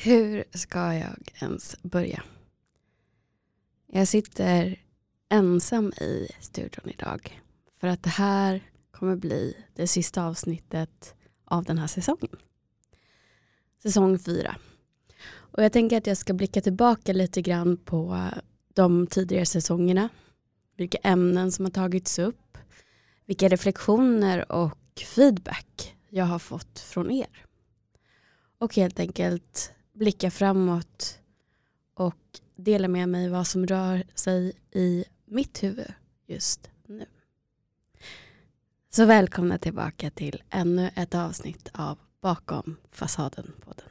Hur ska jag ens börja? Jag sitter ensam i studion idag för att det här kommer bli det sista avsnittet av den här säsongen. Säsong fyra. Och jag tänker att jag ska blicka tillbaka lite grann på de tidigare säsongerna. Vilka ämnen som har tagits upp. Vilka reflektioner och feedback jag har fått från er. Och helt enkelt blicka framåt och dela med mig vad som rör sig i mitt huvud just nu. Så välkomna tillbaka till ännu ett avsnitt av Bakom fasaden-podden.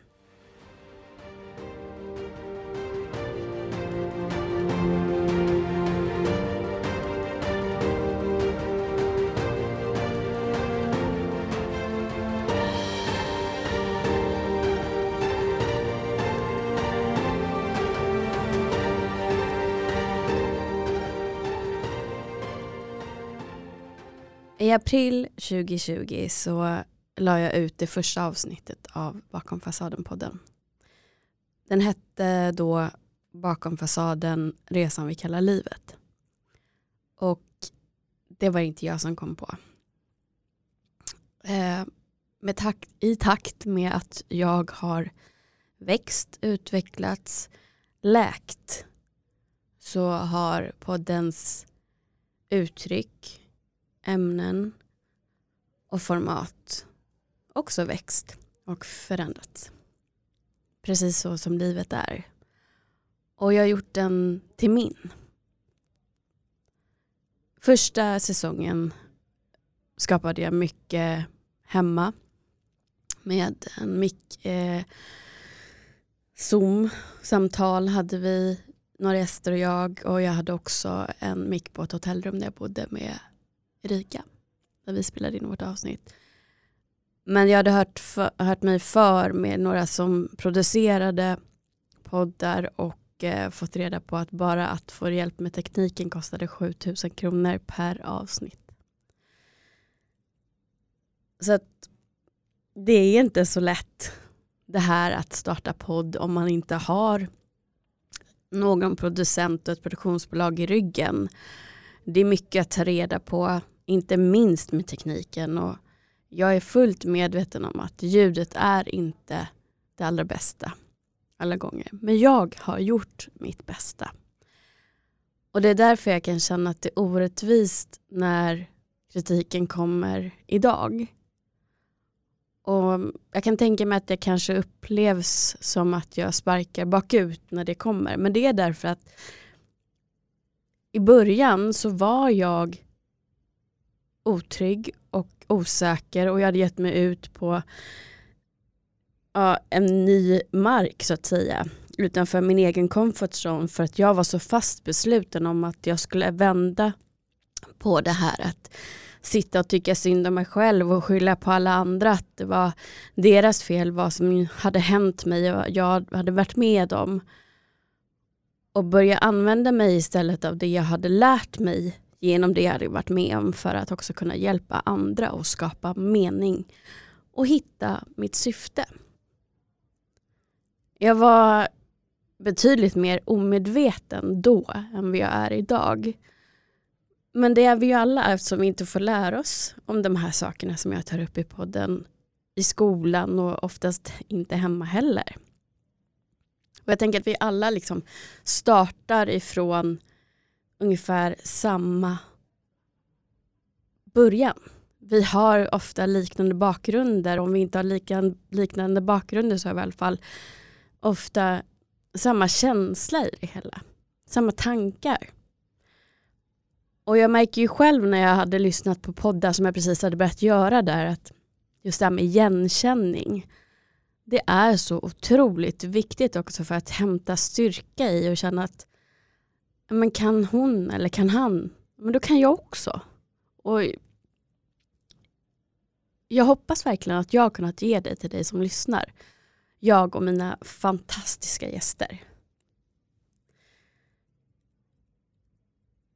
I april 2020 så la jag ut det första avsnittet av Bakom fasaden-podden. Den hette då Bakom fasaden, resan vi kallar livet. Och det var inte jag som kom på. Eh, med takt, I takt med att jag har växt, utvecklats, läkt så har poddens uttryck, ämnen och format också växt och förändrats. Precis så som livet är. Och jag har gjort den till min. Första säsongen skapade jag mycket hemma med en mick eh, Zoom-samtal hade vi, några gäster och jag och jag hade också en mick på ett hotellrum där jag bodde med Erika. Där vi spelade in vårt avsnitt. Men jag hade hört, för, hört mig för med några som producerade poddar och eh, fått reda på att bara att få hjälp med tekniken kostade 7000 kronor per avsnitt. Så att det är inte så lätt det här att starta podd om man inte har någon producent och ett produktionsbolag i ryggen. Det är mycket att ta reda på, inte minst med tekniken. Och jag är fullt medveten om att ljudet är inte det allra bästa alla gånger. Men jag har gjort mitt bästa. Och det är därför jag kan känna att det är orättvist när kritiken kommer idag. Och jag kan tänka mig att det kanske upplevs som att jag sparkar bakut när det kommer. Men det är därför att i början så var jag otrygg och osäker och jag hade gett mig ut på ja, en ny mark så att säga utanför min egen comfort zone för att jag var så fast besluten om att jag skulle vända på det här att sitta och tycka synd om mig själv och skylla på alla andra att det var deras fel vad som hade hänt mig och jag hade varit med om och börja använda mig istället av det jag hade lärt mig genom det jag hade varit med om för att också kunna hjälpa andra och skapa mening och hitta mitt syfte. Jag var betydligt mer omedveten då än vad jag är idag. Men det är vi ju alla eftersom vi inte får lära oss om de här sakerna som jag tar upp i podden i skolan och oftast inte hemma heller. Och jag tänker att vi alla liksom startar ifrån ungefär samma början. Vi har ofta liknande bakgrunder. Om vi inte har lika, liknande bakgrunder så har vi i alla fall ofta samma känsla i det hela. Samma tankar. Och jag märker ju själv när jag hade lyssnat på poddar som jag precis hade börjat göra där att just det här med igenkänning det är så otroligt viktigt också för att hämta styrka i och känna att men kan hon eller kan han, men då kan jag också. Och jag hoppas verkligen att jag har kunnat ge det till dig som lyssnar. Jag och mina fantastiska gäster.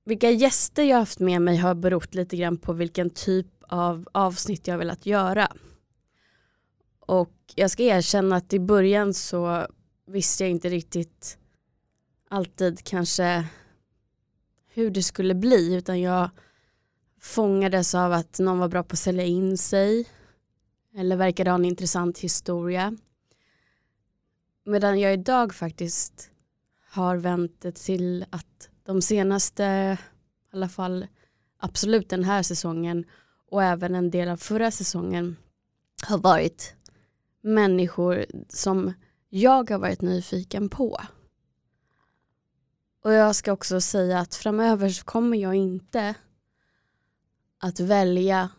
Vilka gäster jag haft med mig har berott lite grann på vilken typ av avsnitt jag velat göra. Och jag ska erkänna att i början så visste jag inte riktigt alltid kanske hur det skulle bli utan jag fångades av att någon var bra på att sälja in sig eller verkade ha en intressant historia. Medan jag idag faktiskt har vänt det till att de senaste, i alla fall absolut den här säsongen och även en del av förra säsongen har varit människor som jag har varit nyfiken på. Och jag ska också säga att framöver så kommer jag inte att välja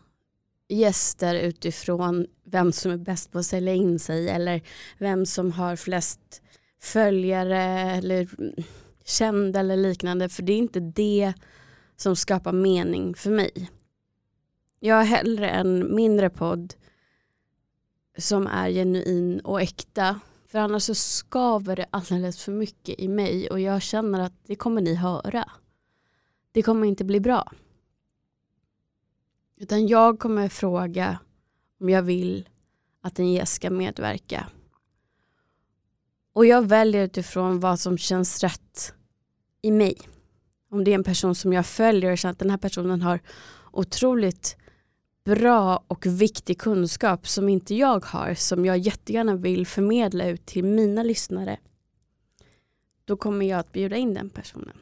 gäster utifrån vem som är bäst på att sälja in sig eller vem som har flest följare eller kända eller liknande för det är inte det som skapar mening för mig. Jag har hellre en mindre podd som är genuin och äkta för annars så skaver det alldeles för mycket i mig och jag känner att det kommer ni höra. Det kommer inte bli bra. Utan jag kommer fråga om jag vill att en gäst ska medverka. Och jag väljer utifrån vad som känns rätt i mig. Om det är en person som jag följer och känner att den här personen har otroligt bra och viktig kunskap som inte jag har, som jag jättegärna vill förmedla ut till mina lyssnare. Då kommer jag att bjuda in den personen.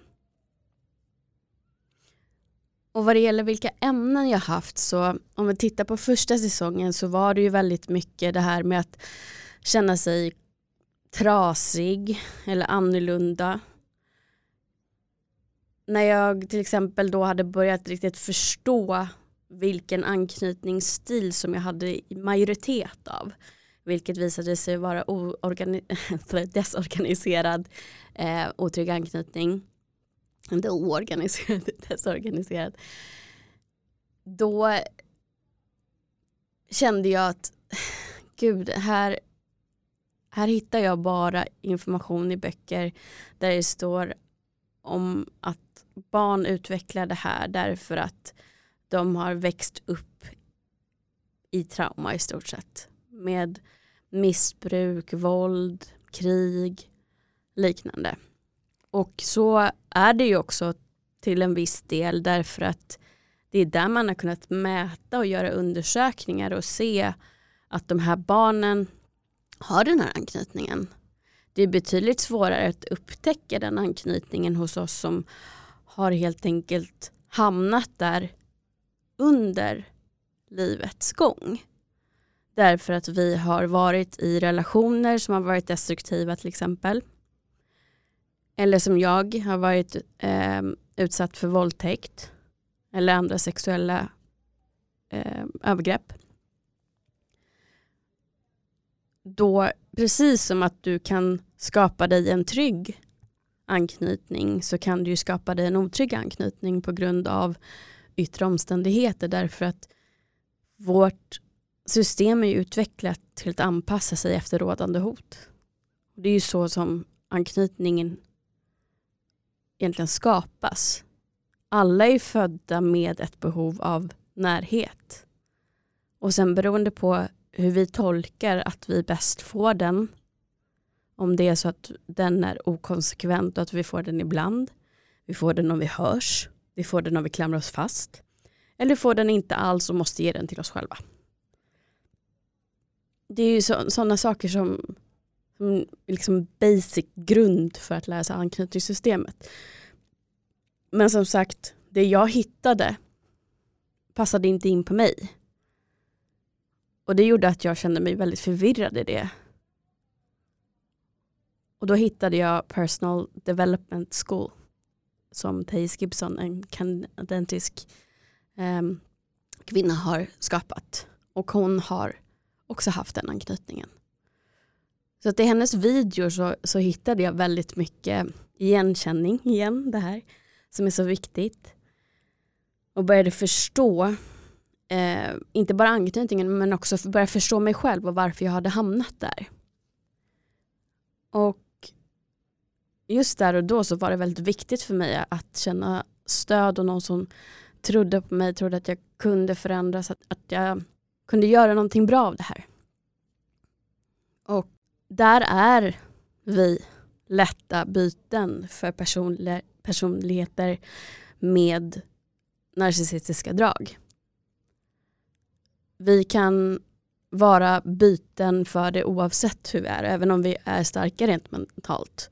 Och vad det gäller vilka ämnen jag haft så om vi tittar på första säsongen så var det ju väldigt mycket det här med att känna sig trasig eller annorlunda. När jag till exempel då hade börjat riktigt förstå vilken anknytningsstil som jag hade majoritet av. Vilket visade sig vara desorganiserad eh, otrygg anknytning inte oorganiserad, desorganiserad. Då kände jag att gud, här, här hittar jag bara information i böcker där det står om att barn utvecklar det här därför att de har växt upp i trauma i stort sett. Med missbruk, våld, krig, liknande. Och så är det ju också till en viss del därför att det är där man har kunnat mäta och göra undersökningar och se att de här barnen har den här anknytningen. Det är betydligt svårare att upptäcka den anknytningen hos oss som har helt enkelt hamnat där under livets gång. Därför att vi har varit i relationer som har varit destruktiva till exempel. Eller som jag har varit eh, utsatt för våldtäkt eller andra sexuella eh, övergrepp. Då, precis som att du kan skapa dig en trygg anknytning så kan du ju skapa dig en otrygg anknytning på grund av yttre omständigheter därför att vårt system är utvecklat till att anpassa sig efter rådande hot. Det är ju så som anknytningen egentligen skapas. Alla är födda med ett behov av närhet. Och sen beroende på hur vi tolkar att vi bäst får den, om det är så att den är okonsekvent och att vi får den ibland, vi får den om vi hörs, vi får den om vi klamrar oss fast, eller får den inte alls och måste ge den till oss själva. Det är ju sådana saker som som liksom basic grund för att lära sig anknytningssystemet. Men som sagt, det jag hittade passade inte in på mig. Och det gjorde att jag kände mig väldigt förvirrad i det. Och då hittade jag Personal Development School som Thais Gibson, en kanadensisk eh, kvinna har skapat. Och hon har också haft den anknytningen. Så att i hennes videor så, så hittade jag väldigt mycket igenkänning igen, det här som är så viktigt. Och började förstå, eh, inte bara anknytningen men också börja förstå mig själv och varför jag hade hamnat där. Och just där och då så var det väldigt viktigt för mig att känna stöd och någon som trodde på mig, trodde att jag kunde förändras, att, att jag kunde göra någonting bra av det här. Och där är vi lätta byten för personli personligheter med narcissistiska drag. Vi kan vara byten för det oavsett hur vi är, även om vi är starka rent mentalt.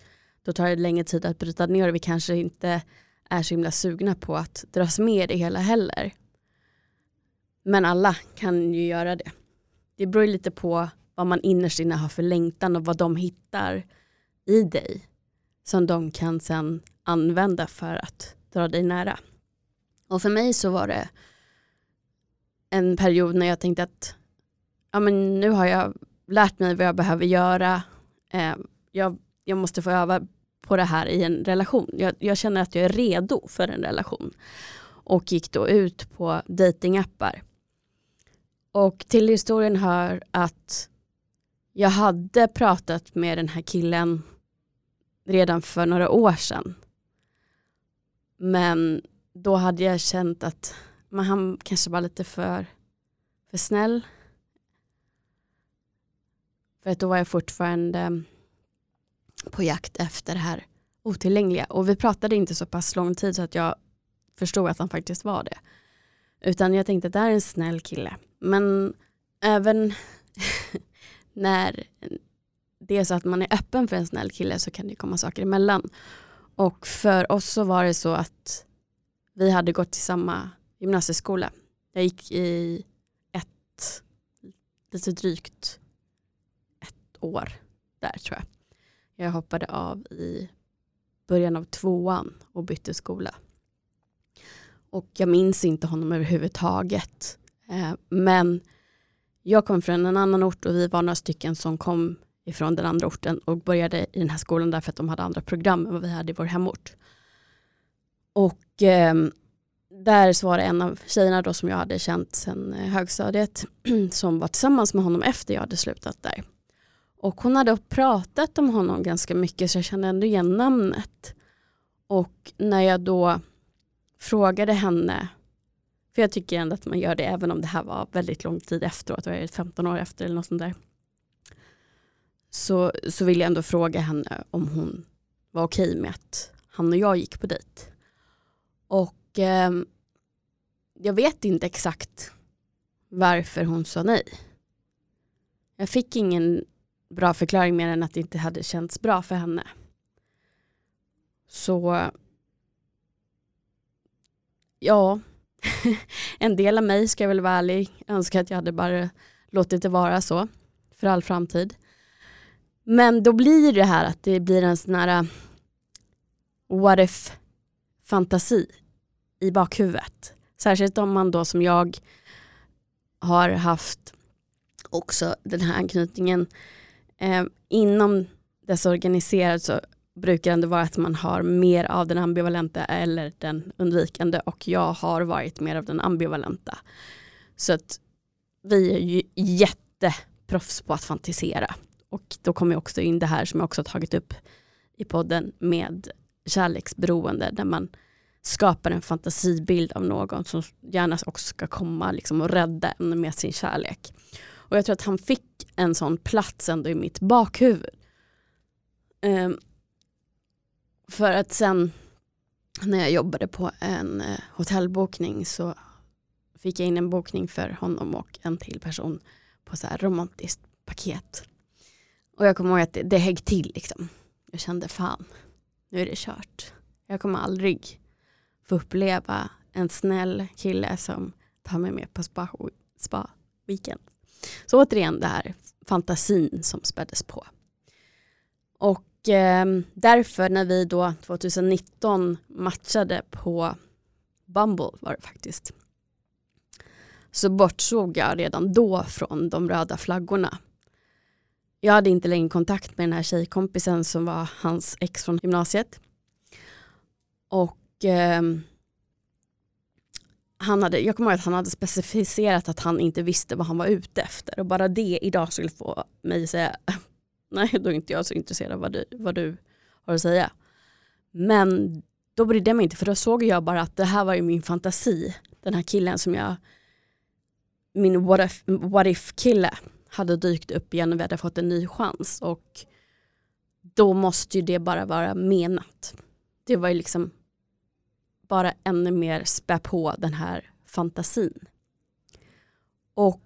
Då tar det längre tid att bryta ner och vi kanske inte är så himla sugna på att dras med i det hela heller. Men alla kan ju göra det. Det beror lite på vad man innerst inne har för längtan och vad de hittar i dig som de kan sen använda för att dra dig nära. Och för mig så var det en period när jag tänkte att ja, men nu har jag lärt mig vad jag behöver göra. Eh, jag, jag måste få öva på det här i en relation. Jag, jag, känner att jag är redo för en relation. Och gick då ut på datingappar. Och till historien hör att jag hade pratat med den här killen redan för några år sedan. Men då hade jag känt att men han kanske var lite för, för snäll. För att då var jag fortfarande på jakt efter det här otillgängliga. Och vi pratade inte så pass lång tid så att jag förstod att han faktiskt var det. Utan jag tänkte att det här är en snäll kille. Men även när det är så att man är öppen för en snäll kille så kan det komma saker emellan. Och för oss så var det så att vi hade gått till samma gymnasieskola. Jag gick i ett, lite drygt ett år där tror jag. Jag hoppade av i början av tvåan och bytte skola. Och jag minns inte honom överhuvudtaget. Eh, men jag kom från en annan ort och vi var några stycken som kom ifrån den andra orten och började i den här skolan därför att de hade andra program än vad vi hade i vår hemort. Och eh, där så var det en av tjejerna då som jag hade känt sedan eh, högstadiet som var tillsammans med honom efter jag hade slutat där. Och hon hade pratat om honom ganska mycket så jag kände ändå igen namnet. Och när jag då frågade henne, för jag tycker ändå att man gör det även om det här var väldigt lång tid efteråt, det var 15 år efter eller något sånt där. Så, så ville jag ändå fråga henne om hon var okej med att han och jag gick på dejt. Och eh, jag vet inte exakt varför hon sa nej. Jag fick ingen bra förklaring mer än att det inte hade känts bra för henne. Så ja, en del av mig ska jag väl vara ärlig, önskar att jag hade bara låtit det vara så för all framtid. Men då blir det här att det blir en sån här uh, what if fantasi i bakhuvudet. Särskilt om man då som jag har haft också den här anknytningen eh, inom desorganiserad så brukar det vara att man har mer av den ambivalenta eller den undvikande och jag har varit mer av den ambivalenta. Så att vi är ju jätteproffs på att fantisera. Och då kommer också in det här som jag också tagit upp i podden med kärleksberoende där man skapar en fantasibild av någon som gärna också ska komma liksom och rädda en med sin kärlek. Och jag tror att han fick en sån plats ändå i mitt bakhuvud. Um, för att sen när jag jobbade på en eh, hotellbokning så fick jag in en bokning för honom och en till person på så här romantiskt paket. Och jag kommer ihåg att det, det högg till liksom. Jag kände fan, nu är det kört. Jag kommer aldrig få uppleva en snäll kille som tar mig med på spa, spa weekend. Så återigen det här fantasin som späddes på. Och eh, därför när vi då 2019 matchade på Bumble var det faktiskt. Så bortsåg jag redan då från de röda flaggorna. Jag hade inte längre kontakt med den här tjejkompisen som var hans ex från gymnasiet. Och eh, han hade, jag kommer ihåg att han hade specificerat att han inte visste vad han var ute efter och bara det idag skulle få mig att säga nej då är inte jag så intresserad av vad du, vad du har att säga. Men då brydde jag mig inte för då såg jag bara att det här var ju min fantasi. Den här killen som jag, min what if, what if kille hade dykt upp igen och vi hade fått en ny chans. Och då måste ju det bara vara menat. Det var ju liksom bara ännu mer spä på den här fantasin. Och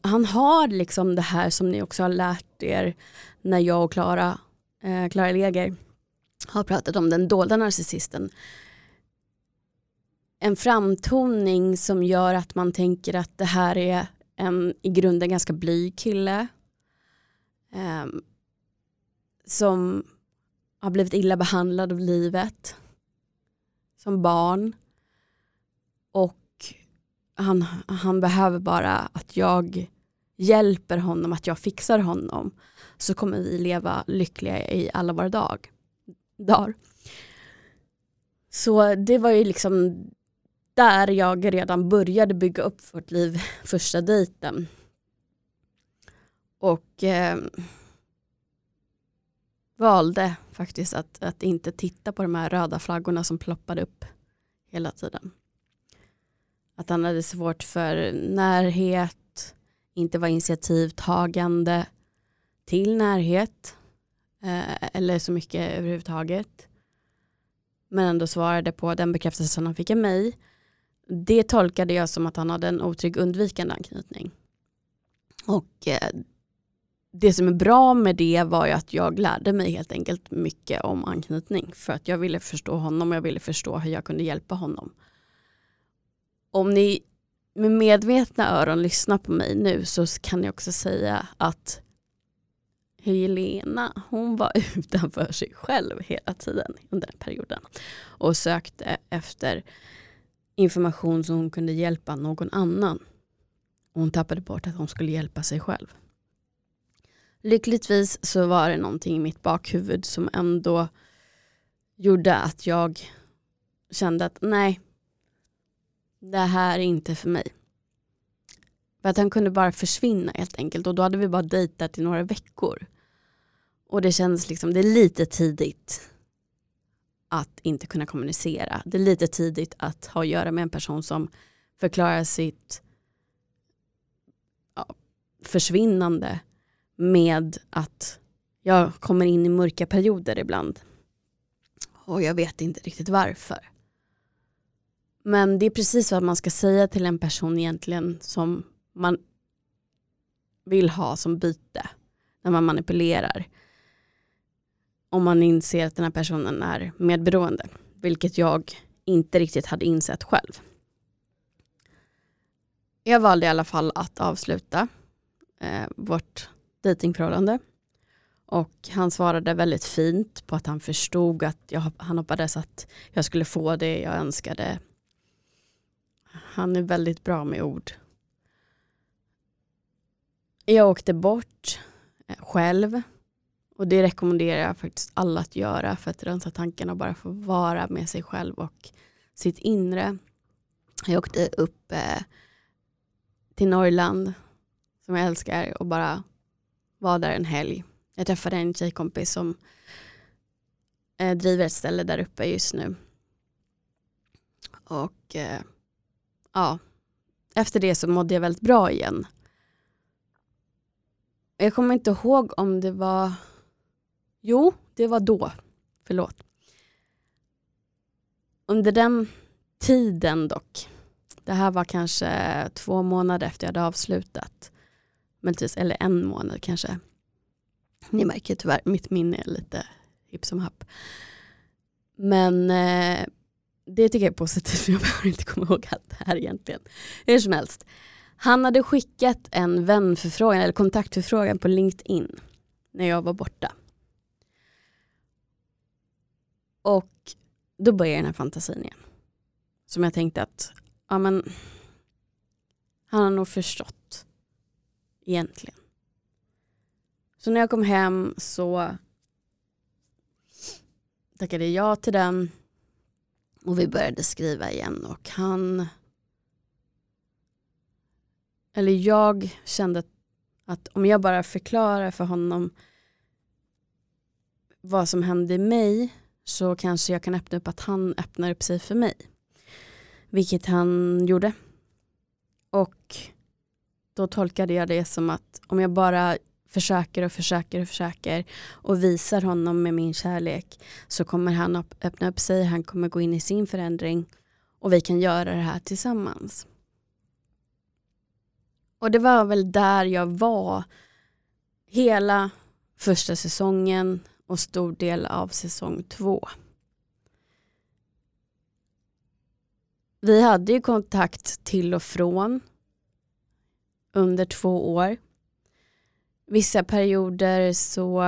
han har liksom det här som ni också har lärt er när jag och Klara, eh, Klara Leger har pratat om den dolda narcissisten. En framtoning som gör att man tänker att det här är en i grunden ganska blyg kille. Eh, som har blivit illa behandlad av livet. Som barn. Och han, han behöver bara att jag hjälper honom, att jag fixar honom. Så kommer vi leva lyckliga i alla våra dag, dagar. Så det var ju liksom där jag redan började bygga upp vårt liv första dejten. Och eh, valde faktiskt att, att inte titta på de här röda flaggorna som ploppade upp hela tiden. Att han hade svårt för närhet, inte var initiativtagande till närhet eh, eller så mycket överhuvudtaget. Men ändå svarade på den bekräftelsen han fick av mig. Det tolkade jag som att han hade en otrygg undvikande anknytning. Och eh, det som är bra med det var ju att jag lärde mig helt enkelt mycket om anknytning. För att jag ville förstå honom och jag ville förstå hur jag kunde hjälpa honom. Om ni med medvetna öron lyssnar på mig nu så kan jag också säga att Helena, hon var utanför sig själv hela tiden under den perioden. Och sökte efter information som hon kunde hjälpa någon annan. Och hon tappade bort att hon skulle hjälpa sig själv. Lyckligtvis så var det någonting i mitt bakhuvud som ändå gjorde att jag kände att nej, det här är inte för mig. För att han kunde bara försvinna helt enkelt och då hade vi bara dejtat i några veckor. Och det känns liksom, det är lite tidigt att inte kunna kommunicera. Det är lite tidigt att ha att göra med en person som förklarar sitt ja, försvinnande med att jag kommer in i mörka perioder ibland. Och jag vet inte riktigt varför. Men det är precis vad man ska säga till en person egentligen som man vill ha som byte när man manipulerar. Om man inser att den här personen är medberoende, vilket jag inte riktigt hade insett själv. Jag valde i alla fall att avsluta eh, vårt dejtingförhållande. Och han svarade väldigt fint på att han förstod att jag, han hoppades att jag skulle få det jag önskade. Han är väldigt bra med ord. Jag åkte bort eh, själv och det rekommenderar jag faktiskt alla att göra för att rensa tankarna och bara få vara med sig själv och sitt inre. Jag åkte upp eh, till Norrland som jag älskar och bara var där en helg. Jag träffade en tjejkompis som eh, driver ett ställe där uppe just nu. Och eh, ja, efter det så mådde jag väldigt bra igen. Jag kommer inte ihåg om det var, jo det var då, förlåt. Under den tiden dock, det här var kanske två månader efter jag hade avslutat, Möjligtvis, eller en månad kanske. Ni märker tyvärr, mitt minne är lite hipp som happ. Men eh, det tycker jag är positivt, för jag behöver inte komma ihåg allt det här egentligen. Hur som helst. Han hade skickat en vänförfrågan, eller kontaktförfrågan på LinkedIn när jag var borta. Och då började den här fantasin igen. Som jag tänkte att, ja men, han har nog förstått egentligen. Så när jag kom hem så tackade jag till den och vi började skriva igen och han eller jag kände att om jag bara förklarar för honom vad som hände i mig så kanske jag kan öppna upp att han öppnar upp sig för mig. Vilket han gjorde. Och då tolkade jag det som att om jag bara försöker och försöker och försöker och visar honom med min kärlek så kommer han öppna upp sig, han kommer gå in i sin förändring och vi kan göra det här tillsammans. Och det var väl där jag var hela första säsongen och stor del av säsong två. Vi hade ju kontakt till och från under två år. Vissa perioder så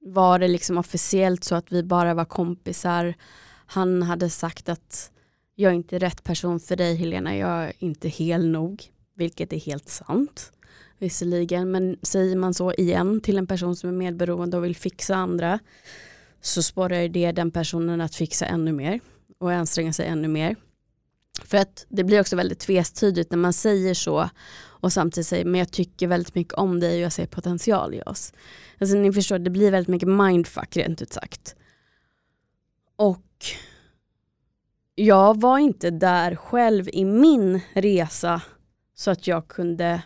var det liksom officiellt så att vi bara var kompisar. Han hade sagt att jag är inte rätt person för dig Helena, jag är inte hel nog. Vilket är helt sant visserligen. Men säger man så igen till en person som är medberoende och vill fixa andra så sporrar det den personen att fixa ännu mer och anstränga sig ännu mer. För att det blir också väldigt tvestydigt när man säger så och samtidigt säger men jag tycker väldigt mycket om dig och jag ser potential i oss. Alltså ni förstår, det blir väldigt mycket mindfuck rent ut sagt. Och jag var inte där själv i min resa så att jag kunde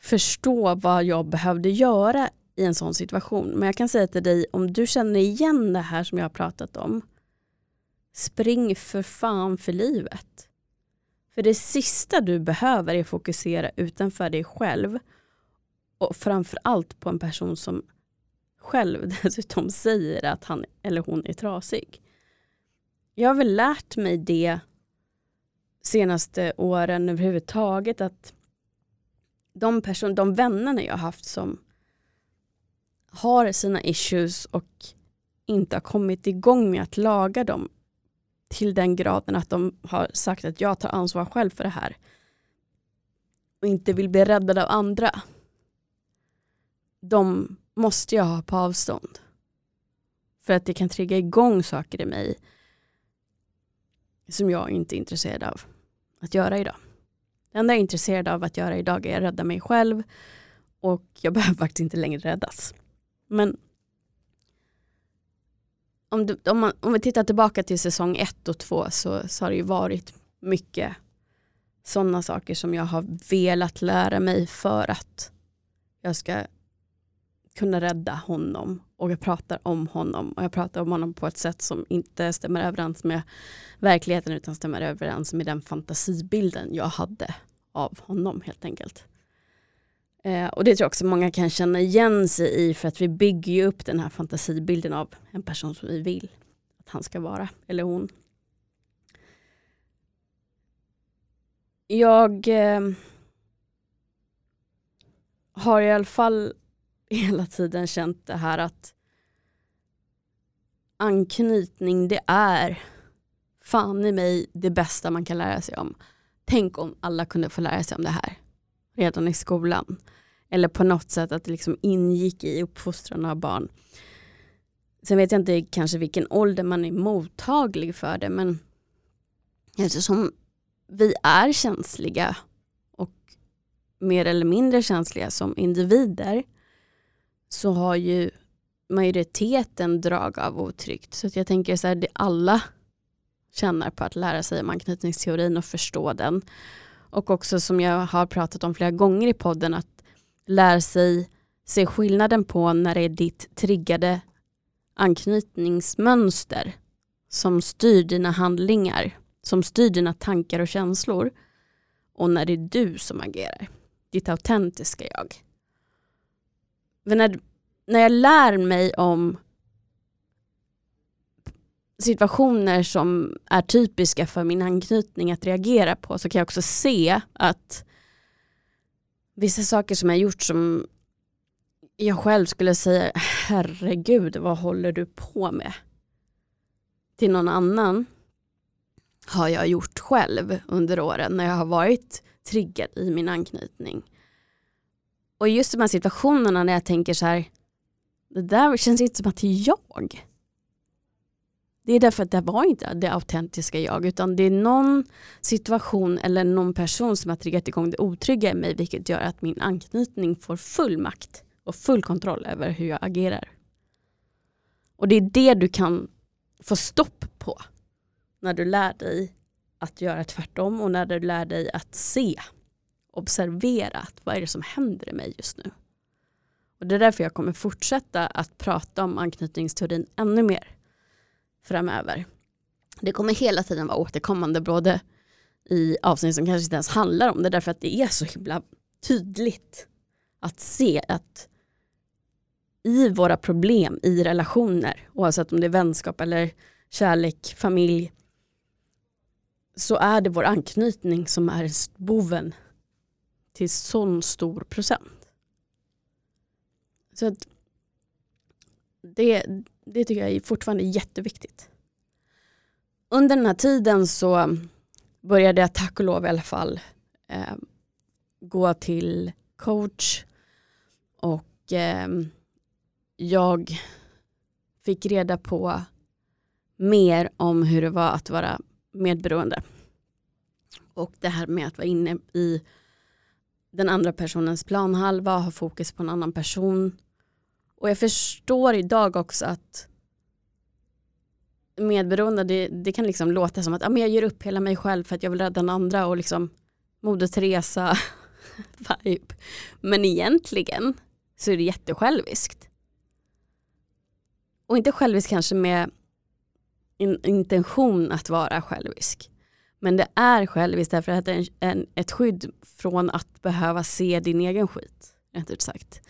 förstå vad jag behövde göra i en sån situation. Men jag kan säga till dig, om du känner igen det här som jag har pratat om, spring för fan för livet. För det sista du behöver är fokusera utanför dig själv och framförallt på en person som själv dessutom säger att han eller hon är trasig. Jag har väl lärt mig det senaste åren överhuvudtaget att de, person, de vännerna jag har haft som har sina issues och inte har kommit igång med att laga dem till den graden att de har sagt att jag tar ansvar själv för det här och inte vill bli räddade av andra. De måste jag ha på avstånd. För att det kan trigga igång saker i mig som jag inte är intresserad av att göra idag. Det enda jag är intresserad av att göra idag är att rädda mig själv och jag behöver faktiskt inte längre räddas. Men om, du, om, man, om vi tittar tillbaka till säsong ett och två så, så har det ju varit mycket sådana saker som jag har velat lära mig för att jag ska kunna rädda honom och jag pratar om honom och jag pratar om honom på ett sätt som inte stämmer överens med verkligheten utan stämmer överens med den fantasibilden jag hade av honom helt enkelt. Eh, och det tror jag också många kan känna igen sig i för att vi bygger ju upp den här fantasibilden av en person som vi vill att han ska vara, eller hon. Jag eh, har i alla fall hela tiden känt det här att anknytning det är fan i mig det bästa man kan lära sig om. Tänk om alla kunde få lära sig om det här redan i skolan. Eller på något sätt att det liksom ingick i uppfostran av barn. Sen vet jag inte kanske vilken ålder man är mottaglig för det men eftersom vi är känsliga och mer eller mindre känsliga som individer så har ju majoriteten drag av otryggt. Så jag tänker så här, det alla tjänar på att lära sig om anknytningsteorin och förstå den. Och också som jag har pratat om flera gånger i podden att lär sig se skillnaden på när det är ditt triggade anknytningsmönster som styr dina handlingar, som styr dina tankar och känslor och när det är du som agerar, ditt autentiska jag. Men när, när jag lär mig om situationer som är typiska för min anknytning att reagera på så kan jag också se att vissa saker som jag gjort som jag själv skulle säga herregud vad håller du på med? Till någon annan har jag gjort själv under åren när jag har varit triggad i min anknytning. Och just de här situationerna när jag tänker så här, det där känns inte som att det är jag. Det är därför att det var inte det autentiska jag utan det är någon situation eller någon person som har triggat igång det otrygga i mig vilket gör att min anknytning får full makt och full kontroll över hur jag agerar. Och det är det du kan få stopp på när du lär dig att göra tvärtom och när du lär dig att se observera att vad är det som händer i mig just nu. Och Det är därför jag kommer fortsätta att prata om anknytningsteorin ännu mer framöver. Det kommer hela tiden vara återkommande både i avsnitt som kanske inte ens handlar om det därför att det är så himla tydligt att se att i våra problem i relationer, oavsett om det är vänskap eller kärlek, familj, så är det vår anknytning som är boven till sån stor procent. Så att det, det tycker jag är fortfarande jätteviktigt. Under den här tiden så började jag tack och lov i alla fall eh, gå till coach och eh, jag fick reda på mer om hur det var att vara medberoende. Och det här med att vara inne i den andra personens planhalva, ha fokus på en annan person. Och jag förstår idag också att medberoende, det, det kan liksom låta som att ah, men jag ger upp hela mig själv för att jag vill rädda den andra och liksom Moder Teresa vibe. Men egentligen så är det jättesjälviskt. Och inte självisk kanske med in, intention att vara självisk. Men det är själviskt därför att det är en, en, ett skydd från att behöva se din egen skit. Rätt ut sagt.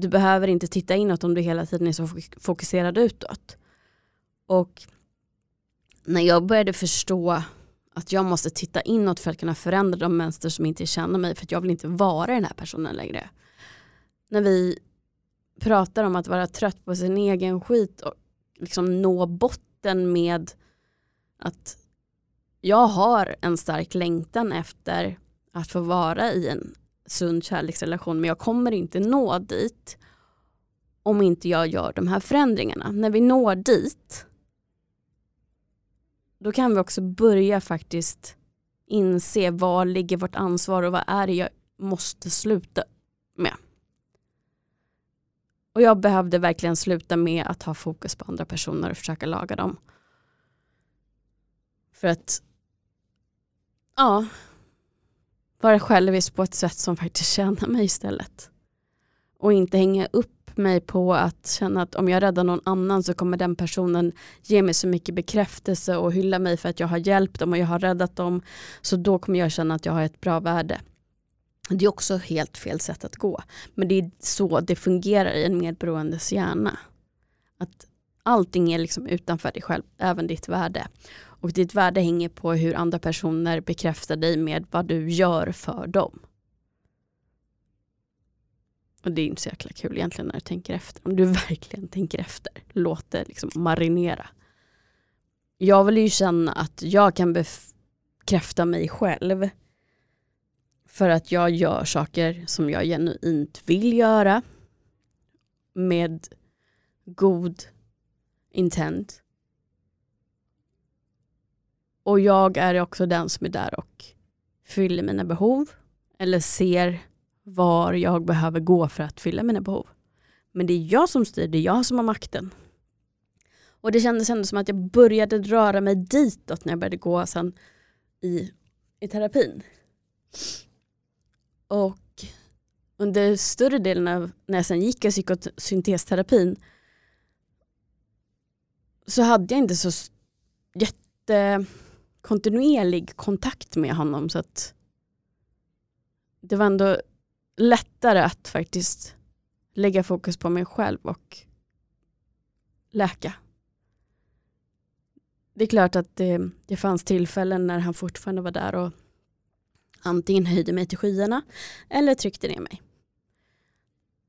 Du behöver inte titta inåt om du hela tiden är så fokuserad utåt. Och när jag började förstå att jag måste titta inåt för att kunna förändra de mönster som inte känner mig för att jag vill inte vara den här personen längre. När vi pratar om att vara trött på sin egen skit och liksom nå botten med att jag har en stark längtan efter att få vara i en sund kärleksrelation men jag kommer inte nå dit om inte jag gör de här förändringarna. När vi når dit då kan vi också börja faktiskt inse var ligger vårt ansvar och vad är det jag måste sluta med. Och jag behövde verkligen sluta med att ha fokus på andra personer och försöka laga dem. För att ja, vara självisk på ett sätt som faktiskt tjänar mig istället. Och inte hänga upp mig på att känna att om jag räddar någon annan så kommer den personen ge mig så mycket bekräftelse och hylla mig för att jag har hjälpt dem och jag har räddat dem. Så då kommer jag känna att jag har ett bra värde. Det är också helt fel sätt att gå. Men det är så det fungerar i en medberoendes hjärna. Att allting är liksom utanför dig själv, även ditt värde. Och ditt värde hänger på hur andra personer bekräftar dig med vad du gör för dem. Och det är inte så jäkla kul egentligen när du tänker efter. Om du verkligen tänker efter, låt det liksom marinera. Jag vill ju känna att jag kan bekräfta mig själv för att jag gör saker som jag genuint vill göra med god intent. Och jag är också den som är där och fyller mina behov eller ser var jag behöver gå för att fylla mina behov. Men det är jag som styr, det är jag som har makten. Och det kändes ändå som att jag började röra mig ditåt när jag började gå sen i, i terapin. Och under större delen av när jag sen gick i psykosyntesterapin så hade jag inte så jätte kontinuerlig kontakt med honom så att det var ändå lättare att faktiskt lägga fokus på mig själv och läka. Det är klart att det, det fanns tillfällen när han fortfarande var där och antingen höjde mig till skyarna eller tryckte ner mig.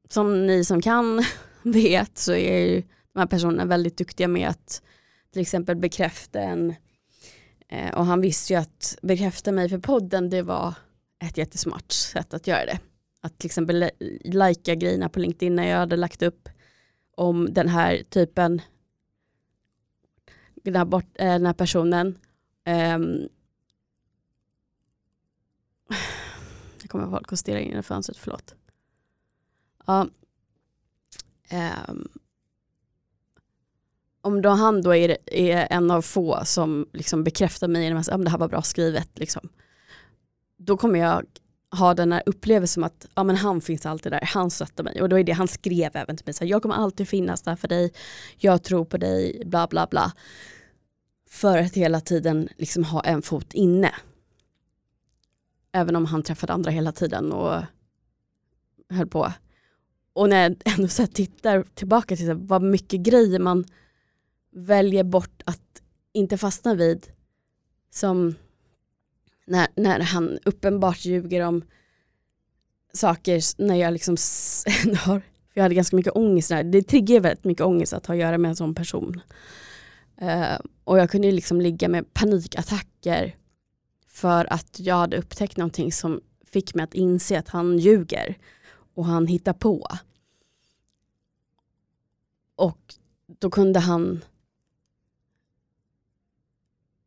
Som ni som kan vet så är ju de här personerna väldigt duktiga med att till exempel bekräfta en eh, och han visste ju att bekräfta mig för podden det var ett jättesmart sätt att göra det att till exempel lajka grejerna på LinkedIn när jag hade lagt upp om den här typen, den här, bort, eh, den här personen. Eh, jag kommer ihåg att stirra in i fönstret, förlåt. Ja. Um, om då han då är, är, en av få som liksom bekräftar mig genom att säga det här var bra skrivet, liksom, då kommer jag ha den här upplevelsen att ja, men han finns alltid där, han stöttar mig. Och då är det han skrev även till mig, så här, jag kommer alltid finnas där för dig, jag tror på dig, bla bla bla. För att hela tiden liksom ha en fot inne. Även om han träffade andra hela tiden och höll på. Och när jag ändå så tittar tillbaka till så här, vad mycket grejer man väljer bort att inte fastna vid. Som när, när han uppenbart ljuger om saker när jag liksom har, för jag hade ganska mycket ångest där. Det triggar väldigt mycket ångest att ha att göra med en sån person. Uh, och jag kunde liksom ligga med panikattacker för att jag hade upptäckt någonting som fick mig att inse att han ljuger och han hittar på. Och då kunde han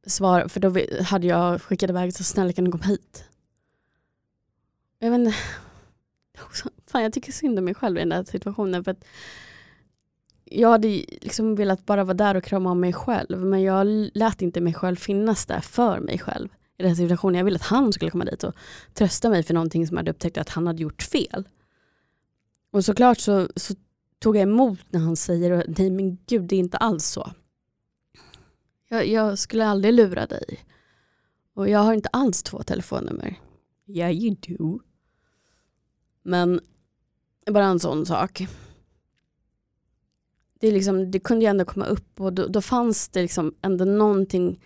svara, för då hade jag skickat iväg så snälla kan du komma hit? Jag vet inte, fan jag tycker synd om mig själv i den här situationen för att jag hade liksom velat bara vara där och krama om mig själv men jag lät inte mig själv finnas där för mig själv i den situationen. Jag ville att han skulle komma dit och trösta mig för någonting som jag hade upptäckt att han hade gjort fel. Och såklart så, så tog jag emot när han säger nej men gud det är inte alls så. Jag, jag, skulle aldrig lura dig. Och jag har inte alls två telefonnummer. Yeah you do. Men bara en sån sak. Det, liksom, det kunde ju ändå komma upp och då, då fanns det liksom ändå någonting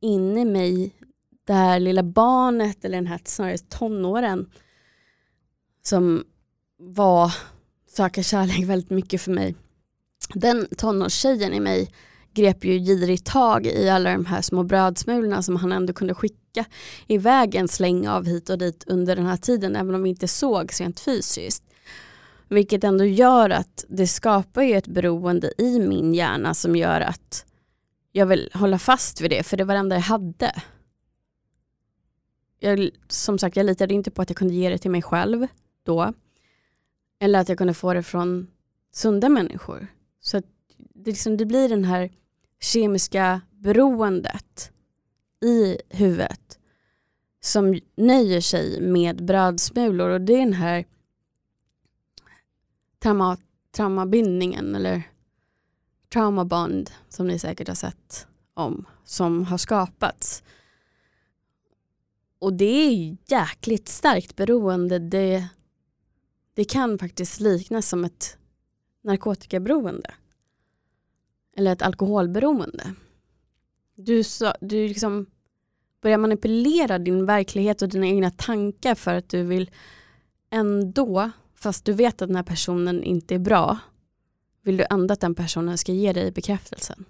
inne i mig, det här lilla barnet eller den här snarare tonåren som var söka kärlek väldigt mycket för mig. Den tonårstjejen i mig grep ju girigt tag i alla de här små brödsmulorna som han ändå kunde skicka iväg en släng av hit och dit under den här tiden även om vi inte såg rent fysiskt. Vilket ändå gör att det skapar ju ett beroende i min hjärna som gör att jag vill hålla fast vid det för det var det enda jag hade. Jag, som sagt, jag litade inte på att jag kunde ge det till mig själv då. Eller att jag kunde få det från sunda människor. Så att det, liksom, det blir den här kemiska beroendet i huvudet som nöjer sig med brödsmulor och det är den här trauma, traumabindningen eller traumabond som ni säkert har sett om som har skapats. Och det är jäkligt starkt beroende. Det, det kan faktiskt liknas som ett narkotikaberoende. Eller ett alkoholberoende. Du, så, du liksom börjar manipulera din verklighet och dina egna tankar för att du vill ändå, fast du vet att den här personen inte är bra, vill du ändå att den personen ska ge dig bekräftelsen.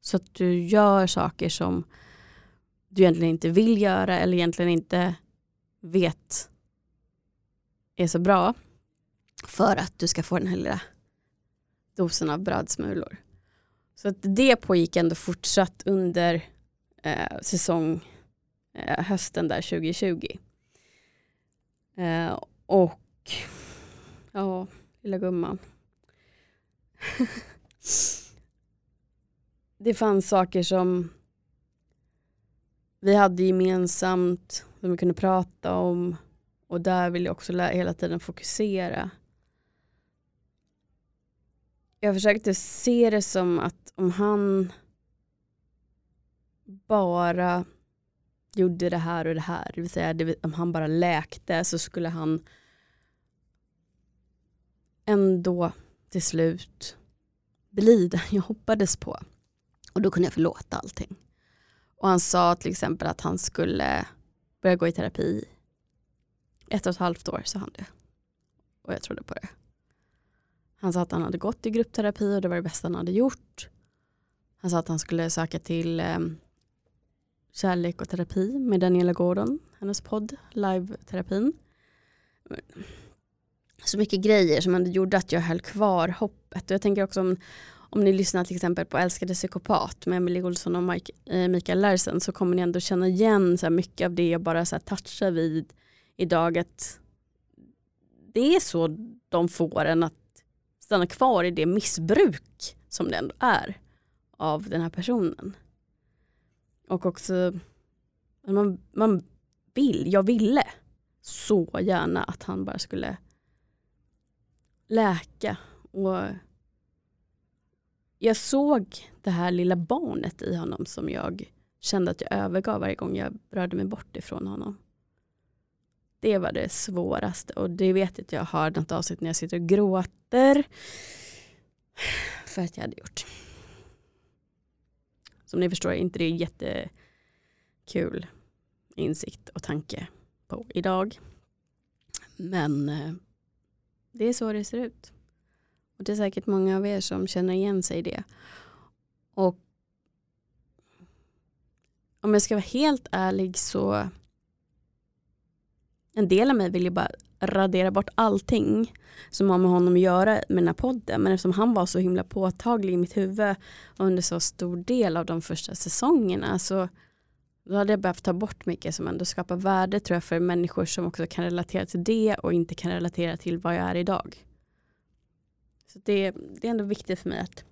Så att du gör saker som du egentligen inte vill göra eller egentligen inte vet är så bra för att du ska få den här lilla dosen av brödsmulor. Så att det pågick ändå fortsatt under eh, säsong eh, hösten där 2020. Eh, och ja, lilla gumman. det fanns saker som vi hade gemensamt, som vi kunde prata om och där vill jag också hela tiden fokusera. Jag försökte se det som att om han bara gjorde det här och det här, det vill säga om han bara läkte så skulle han ändå till slut bli den jag hoppades på. Och då kunde jag förlåta allting. Och han sa till exempel att han skulle börja gå i terapi. Ett och ett halvt år sa han det. Och jag trodde på det. Han sa att han hade gått i gruppterapi och det var det bästa han hade gjort. Han sa att han skulle söka till eh, Kärlek och terapi med Daniela Gordon, hennes podd, live-terapin. Så mycket grejer som ändå gjorde att jag höll kvar hoppet. Och jag tänker också om, om ni lyssnar till exempel på Älskade psykopat med Emily Olsson och Mike, eh, Mikael Larsen så kommer ni ändå känna igen så mycket av det jag bara så här touchar vid idag. Att det är så de får en att stanna kvar i det missbruk som det ändå är av den här personen. Och också man, man vill, jag ville så gärna att han bara skulle läka. Och jag såg det här lilla barnet i honom som jag kände att jag övergav varje gång jag rörde mig bort ifrån honom. Det var det svåraste och det vet jag att jag har något avsnitt när jag sitter och gråter för att jag hade gjort. Som ni förstår är inte det jättekul insikt och tanke på idag. Men eh, det är så det ser ut. Och det är säkert många av er som känner igen sig i det. Och om jag ska vara helt ärlig så en del av mig vill ju bara radera bort allting som har med honom att göra med den här podden. Men eftersom han var så himla påtaglig i mitt huvud under så stor del av de första säsongerna så då hade jag behövt ta bort mycket som ändå skapar värde tror jag för människor som också kan relatera till det och inte kan relatera till vad jag är idag. Så det, det är ändå viktigt för mig att,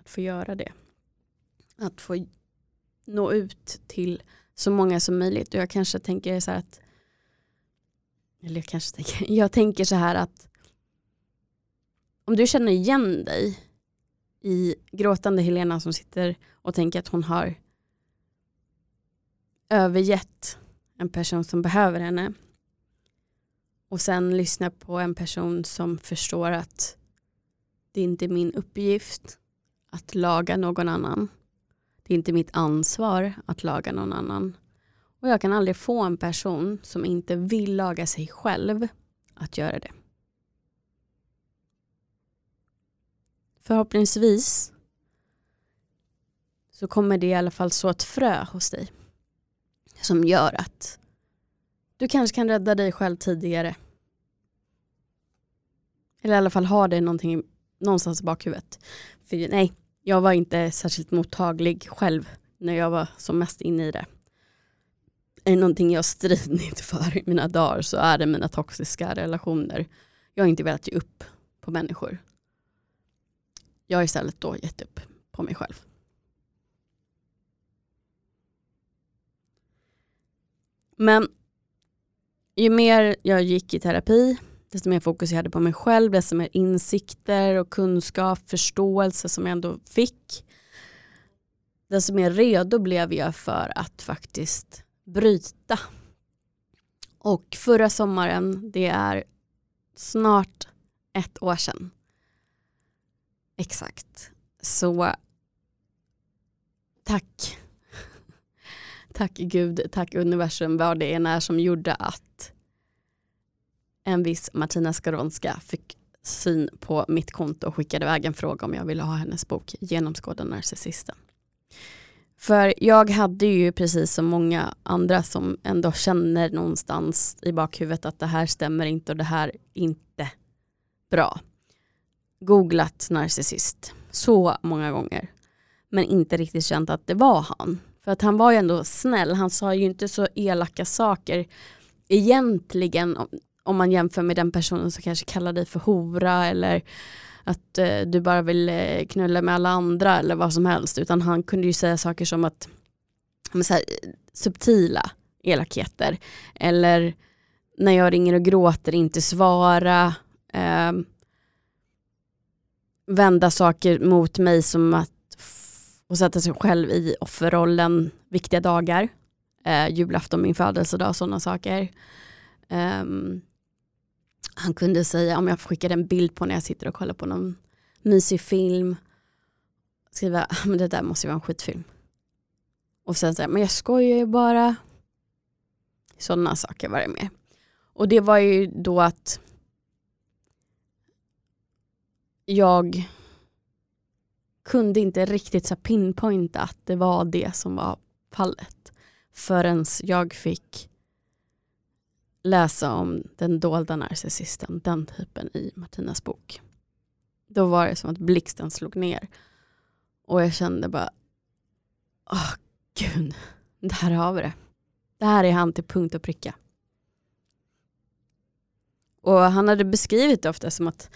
att få göra det. Att få nå ut till så många som möjligt. Och jag kanske tänker så här att eller jag kanske tänker, jag tänker så här att om du känner igen dig i gråtande Helena som sitter och tänker att hon har övergett en person som behöver henne och sen lyssnar på en person som förstår att det inte är min uppgift att laga någon annan. Det är inte mitt ansvar att laga någon annan. Och jag kan aldrig få en person som inte vill laga sig själv att göra det. Förhoppningsvis så kommer det i alla fall så ett frö hos dig som gör att du kanske kan rädda dig själv tidigare. Eller i alla fall ha det någonting, någonstans i bakhuvudet. För nej, jag var inte särskilt mottaglig själv när jag var som mest inne i det. Är någonting jag stridit för i mina dagar så är det mina toxiska relationer. Jag har inte velat ge upp på människor. Jag har istället då gett upp på mig själv. Men ju mer jag gick i terapi, desto mer fokus jag hade på mig själv, desto mer insikter och kunskap, förståelse som jag ändå fick, desto mer redo blev jag för att faktiskt bryta. Och förra sommaren, det är snart ett år sedan. Exakt. Så tack tack Gud, tack universum, vad det än är som gjorde att en viss Martina Skaronska fick syn på mitt konto och skickade iväg en fråga om jag ville ha hennes bok Genomskåda narcissisten. För jag hade ju precis som många andra som ändå känner någonstans i bakhuvudet att det här stämmer inte och det här är inte bra. Googlat narcissist så många gånger men inte riktigt känt att det var han. För att han var ju ändå snäll, han sa ju inte så elaka saker egentligen om man jämför med den personen som kanske kallar dig för hora eller att eh, du bara vill eh, knulla med alla andra eller vad som helst utan han kunde ju säga saker som att så här, subtila elakheter eller när jag ringer och gråter inte svara eh, vända saker mot mig som att och sätta sig själv i offerrollen viktiga dagar. Eh, julafton, min födelsedag, sådana saker. Um, han kunde säga, om jag skickade en bild på när jag sitter och kollar på någon mysig film, skriva, men det där måste ju vara en skitfilm. Och sen säga, men jag skojar ju bara. Sådana saker var det med. Och det var ju då att jag kunde inte riktigt så pinpointa att det var det som var fallet förrän jag fick läsa om den dolda narcissisten, den typen i Martinas bok. Då var det som att blixten slog ner och jag kände bara, åh oh, gud, där har vi det. Det här är han till punkt och pricka. Och han hade beskrivit det ofta som att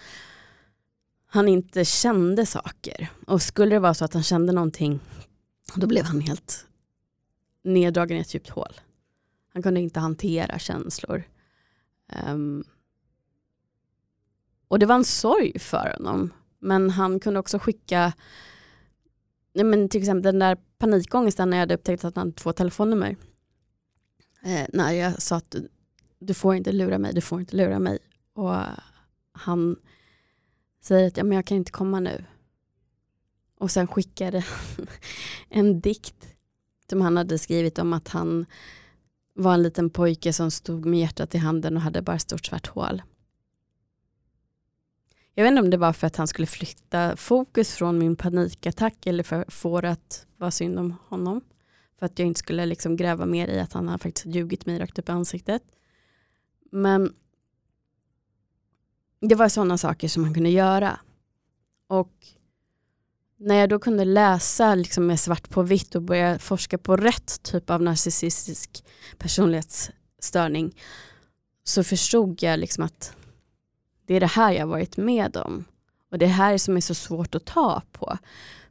han inte kände saker. Och skulle det vara så att han kände någonting, då blev han helt neddragen i ett djupt hål. Han kunde inte hantera känslor. Um, och det var en sorg för honom. Men han kunde också skicka, men till exempel den där panikångesten när jag hade upptäckt att han hade två telefonnummer. Eh, när jag sa att du får inte lura mig, du får inte lura mig. Och han säger att ja, men jag kan inte komma nu. Och sen skickade en dikt som han hade skrivit om att han var en liten pojke som stod med hjärtat i handen och hade bara ett stort svart hål. Jag vet inte om det var för att han skulle flytta fokus från min panikattack eller för, för att vara synd om honom. För att jag inte skulle liksom gräva mer i att han har faktiskt ljugit mig rakt upp i ansiktet. Men det var sådana saker som han kunde göra. Och när jag då kunde läsa liksom med svart på vitt och börja forska på rätt typ av narcissistisk personlighetsstörning så förstod jag liksom att det är det här jag varit med om. Och det här som är så svårt att ta på.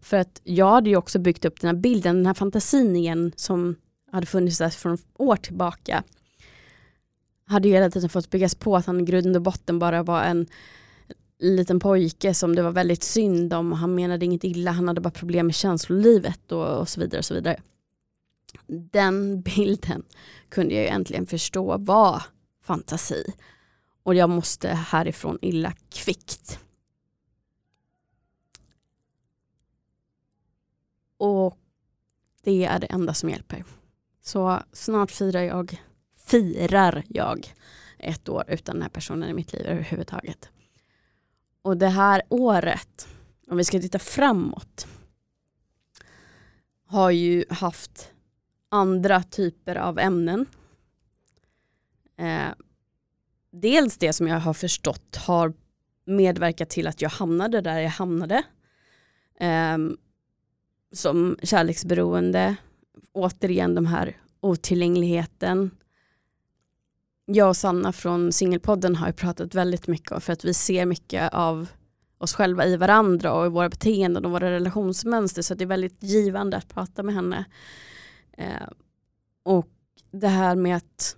För att jag hade ju också byggt upp den här bilden, den här fantasin igen som hade funnits där från år tillbaka. Hade ju hela tiden fått byggas på att han i grund och botten bara var en liten pojke som det var väldigt synd om. Han menade inget illa, han hade bara problem med känslolivet och, och så vidare. och så vidare. Den bilden kunde jag ju äntligen förstå var fantasi. Och jag måste härifrån illa kvickt. Och det är det enda som hjälper. Så snart firar jag, firar jag ett år utan den här personen i mitt liv överhuvudtaget. Och det här året, om vi ska titta framåt, har ju haft andra typer av ämnen. Eh, dels det som jag har förstått har medverkat till att jag hamnade där jag hamnade. Eh, som kärleksberoende, återigen de här otillgängligheten. Jag och Sanna från Singelpodden har pratat väldigt mycket om för att vi ser mycket av oss själva i varandra och i våra beteenden och våra relationsmönster så det är väldigt givande att prata med henne. Eh, och det här med att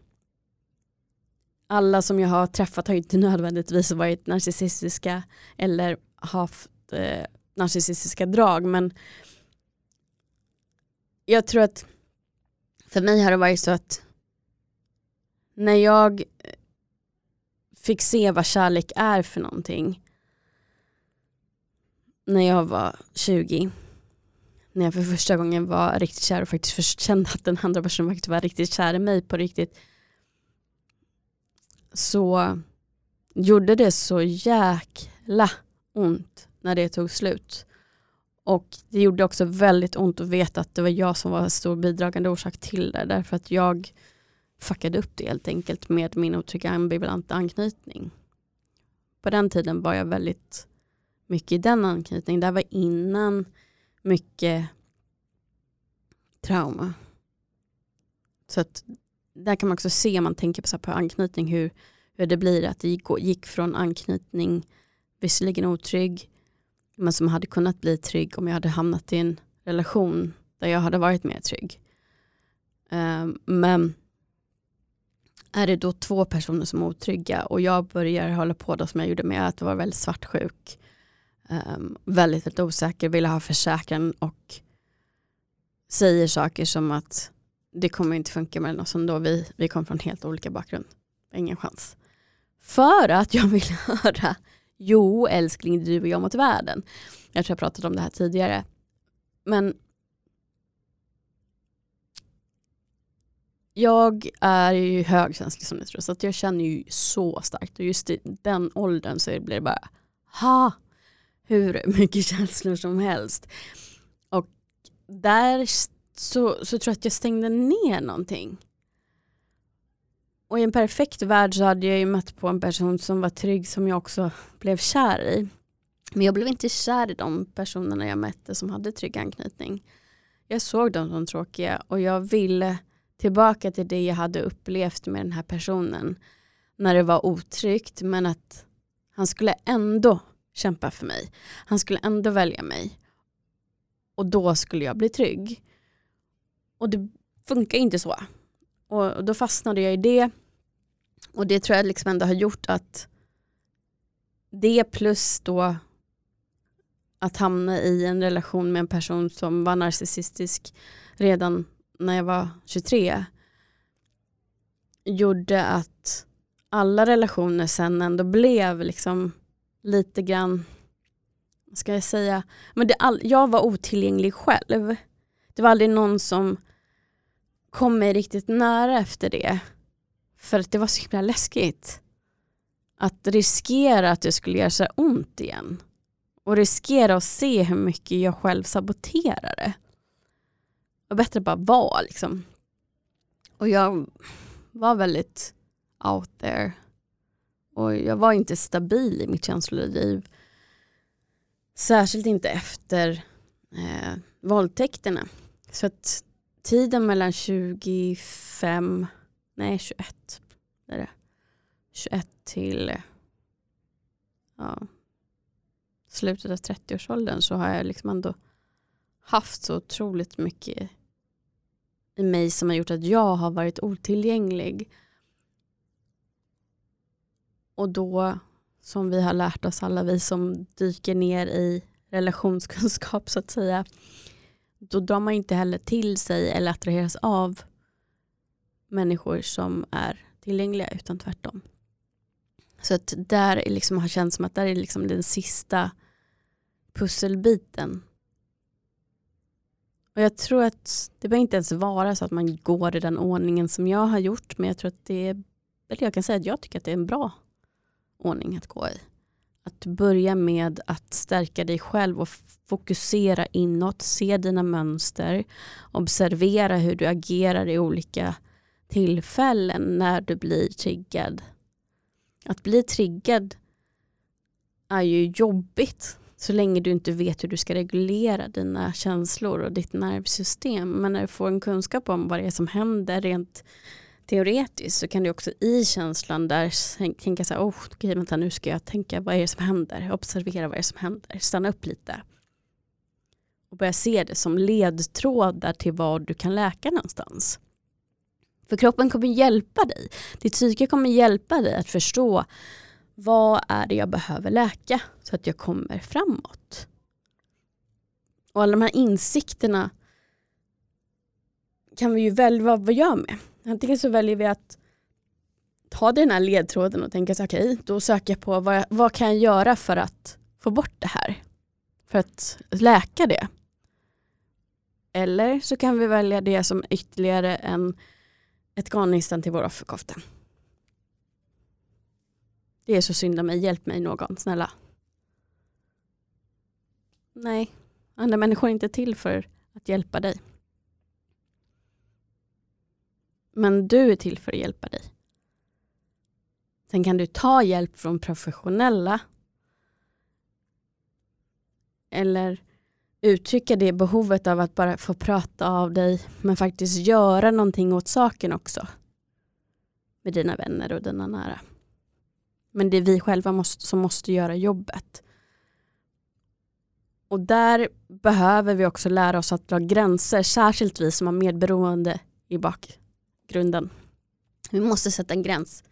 alla som jag har träffat har inte nödvändigtvis varit narcissistiska eller haft eh, narcissistiska drag men jag tror att för mig har det varit så att när jag eh, fick se vad kärlek är för någonting när jag var 20 när jag för första gången var riktigt kär och faktiskt först kände att den andra personen faktiskt var riktigt kär i mig på riktigt så gjorde det så jäkla ont när det tog slut. Och det gjorde också väldigt ont att veta att det var jag som var en stor bidragande orsak till det. Därför att jag fuckade upp det helt enkelt med min otrygga ambivalenta anknytning. På den tiden var jag väldigt mycket i den anknytningen. Det var innan mycket trauma. Så att där kan man också se om man tänker på, så på anknytning hur, hur det blir att det gick, gick från anknytning, visserligen otrygg, men som hade kunnat bli trygg om jag hade hamnat i en relation där jag hade varit mer trygg. Um, men är det då två personer som är otrygga och jag börjar hålla på då som jag gjorde med att vara väldigt svartsjuk, um, väldigt, väldigt osäker, ville ha försäkran och säger saker som att det kommer inte funka mellan oss ändå, vi, vi kommer från helt olika bakgrund. Ingen chans. För att jag vill höra Jo älskling, du och jag mot världen. Jag tror jag pratat om det här tidigare. Men jag är ju högkänslig som ni tror så att jag känner ju så starkt och just i den åldern så blir det bara ha hur mycket känslor som helst. Och där så, så tror jag att jag stängde ner någonting. Och i en perfekt värld så hade jag ju mött på en person som var trygg som jag också blev kär i. Men jag blev inte kär i de personerna jag mötte som hade trygg anknytning. Jag såg dem som tråkiga och jag ville tillbaka till det jag hade upplevt med den här personen. När det var otryggt men att han skulle ändå kämpa för mig. Han skulle ändå välja mig. Och då skulle jag bli trygg. Och det funkar inte så. Och då fastnade jag i det. Och det tror jag liksom ändå har gjort att det plus då att hamna i en relation med en person som var narcissistisk redan när jag var 23 gjorde att alla relationer sen ändå blev liksom lite grann, vad ska jag säga, men det all, jag var otillgänglig själv. Det var aldrig någon som kom mig riktigt nära efter det. För att det var så himla läskigt. Att riskera att det skulle göra så ont igen. Och riskera att se hur mycket jag själv saboterade. Det var bättre att bara vara liksom. Och jag var väldigt out there. Och jag var inte stabil i mitt känsloliv. Särskilt inte efter eh, våldtäkterna. Så att tiden mellan 25, nej 21, är det. 21 till ja, slutet av 30-årsåldern så har jag liksom ändå haft så otroligt mycket i mig som har gjort att jag har varit otillgänglig. Och då, som vi har lärt oss alla vi som dyker ner i relationskunskap så att säga, då drar man inte heller till sig eller attraheras av människor som är tillgängliga utan tvärtom. Så att där liksom har känts som att där är liksom den sista pusselbiten. Och jag tror att det behöver inte ens vara så att man går i den ordningen som jag har gjort men jag tror att det är, eller jag kan säga att jag tycker att det är en bra ordning att gå i. Att börja med att stärka dig själv och fokusera inåt, se dina mönster, observera hur du agerar i olika tillfällen när du blir triggad. Att bli triggad är ju jobbigt så länge du inte vet hur du ska reglera dina känslor och ditt nervsystem. Men när du får en kunskap om vad det är som händer rent teoretiskt så kan du också i känslan där tänka så här, oh, okej, vänta, nu ska jag tänka, vad är det som händer? Observera vad det är som händer, stanna upp lite. Och börja se det som ledtrådar till vad du kan läka någonstans. För kroppen kommer hjälpa dig. Ditt psyke kommer hjälpa dig att förstå vad är det jag behöver läka så att jag kommer framåt. Och alla de här insikterna kan vi ju välja vad vi gör med. Antingen så väljer vi att ta den här ledtråden och tänka så okej, okay, då söker jag på vad, jag, vad kan jag göra för att få bort det här? För att läka det. Eller så kan vi välja det som ytterligare en, ett garnnystan till vår offerkofta. Det är så synd om mig, hjälp mig någon, snälla. Nej, andra människor är inte till för att hjälpa dig. Men du är till för att hjälpa dig. Sen kan du ta hjälp från professionella eller uttrycka det behovet av att bara få prata av dig men faktiskt göra någonting åt saken också. Med dina vänner och dina nära. Men det är vi själva måste, som måste göra jobbet. Och där behöver vi också lära oss att dra gränser, särskilt vi som har medberoende i bakgrunden. Vi måste sätta en gräns.